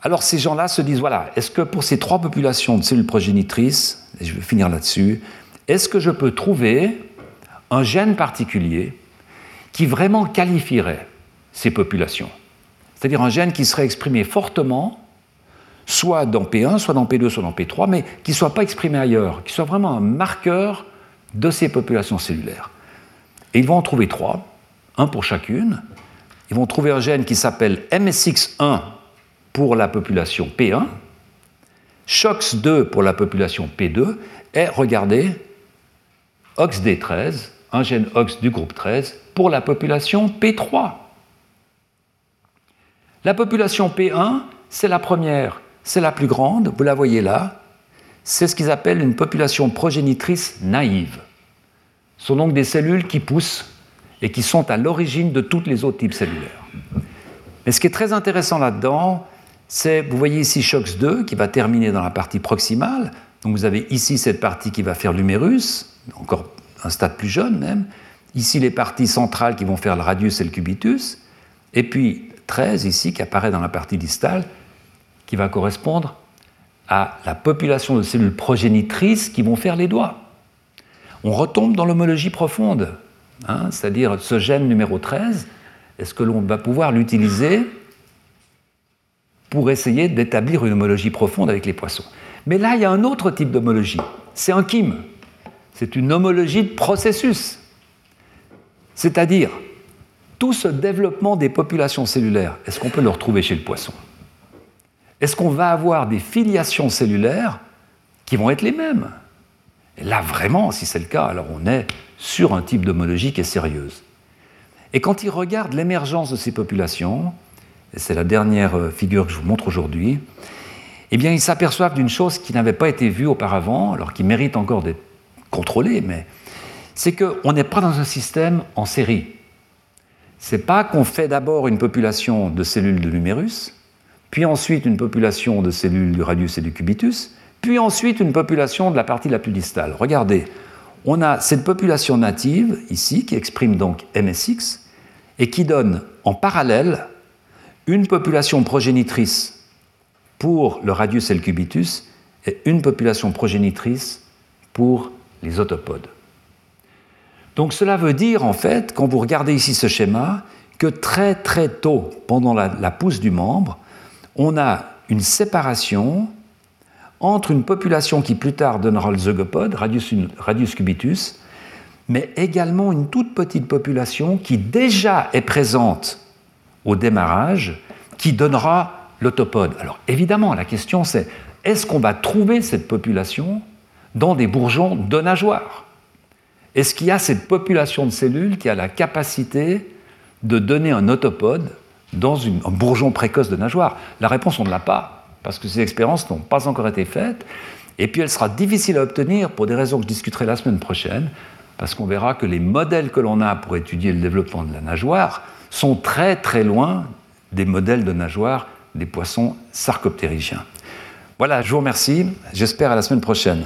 B: Alors ces gens-là se disent, voilà, est-ce que pour ces trois populations de cellules progénitrices, et je vais finir là-dessus, est-ce que je peux trouver un gène particulier qui vraiment qualifierait ces populations? C'est-à-dire un gène qui serait exprimé fortement, soit dans P1, soit dans P2, soit dans P3, mais qui ne soit pas exprimé ailleurs, qui soit vraiment un marqueur de ces populations cellulaires. Et ils vont en trouver trois, un pour chacune. Ils vont trouver un gène qui s'appelle MSX1 pour la population P1, SHOX2 pour la population P2, et regardez, OXD13, un gène OX du groupe 13, pour la population P3. La population P1, c'est la première, c'est la plus grande, vous la voyez là, c'est ce qu'ils appellent une population progénitrice naïve. Ce sont donc des cellules qui poussent et qui sont à l'origine de tous les autres types cellulaires. Mais ce qui est très intéressant là-dedans, c'est, vous voyez ici SHOX2 qui va terminer dans la partie proximale. Donc vous avez ici cette partie qui va faire l'humérus, encore un stade plus jeune même. Ici les parties centrales qui vont faire le radius et le cubitus. Et puis 13 ici qui apparaît dans la partie distale qui va correspondre à la population de cellules progénitrices qui vont faire les doigts. On retombe dans l'homologie profonde, hein, c'est-à-dire ce gène numéro 13, est-ce que l'on va pouvoir l'utiliser pour essayer d'établir une homologie profonde avec les poissons? Mais là, il y a un autre type d'homologie. C'est un kim. C'est une homologie de processus. C'est-à-dire, tout ce développement des populations cellulaires, est-ce qu'on peut le retrouver chez le poisson? Est-ce qu'on va avoir des filiations cellulaires qui vont être les mêmes? Là, vraiment, si c'est le cas, alors on est sur un type d'homologie qui est sérieuse. Et quand ils regardent l'émergence de ces populations, et c'est la dernière euh, figure que je vous montre aujourd'hui, eh bien, ils s'aperçoivent d'une chose qui n'avait pas été vue auparavant, alors qui mérite encore d'être contrôlée, mais c'est qu'on n'est pas dans un système en série. C'est pas qu'on fait d'abord une population de cellules de l'humérus, puis ensuite une population de cellules du radius et du cubitus, puis ensuite une population de la partie la plus distale. Regardez, on a cette population native ici qui exprime donc MSX et qui donne en parallèle une population progénitrice pour le radius elcubitus et une population progénitrice pour les autopodes. Donc cela veut dire en fait, quand vous regardez ici ce schéma, que très très tôt, pendant la, pousse du membre, on a une séparation entre une population qui plus tard donnera le zygopode, radius, cubitus, mais également une toute petite population qui déjà est présente au démarrage, qui donnera l'autopode. Alors évidemment, la question c'est est-ce qu'on va trouver cette population dans des bourgeons de nageoires Est-ce qu'il y a cette population de cellules qui a la capacité de donner un autopode dans un bourgeon précoce de nageoire La réponse, on ne l'a pas, parce que ces expériences n'ont pas encore été faites. Et puis elle sera difficile à obtenir pour des raisons que je discuterai la semaine prochaine, parce qu'on verra que les modèles que l'on a pour étudier le développement de la nageoire sont très très loin des modèles de nageoire des poissons sarcoptérygiens. Voilà, je vous remercie. J'espère à la semaine prochaine.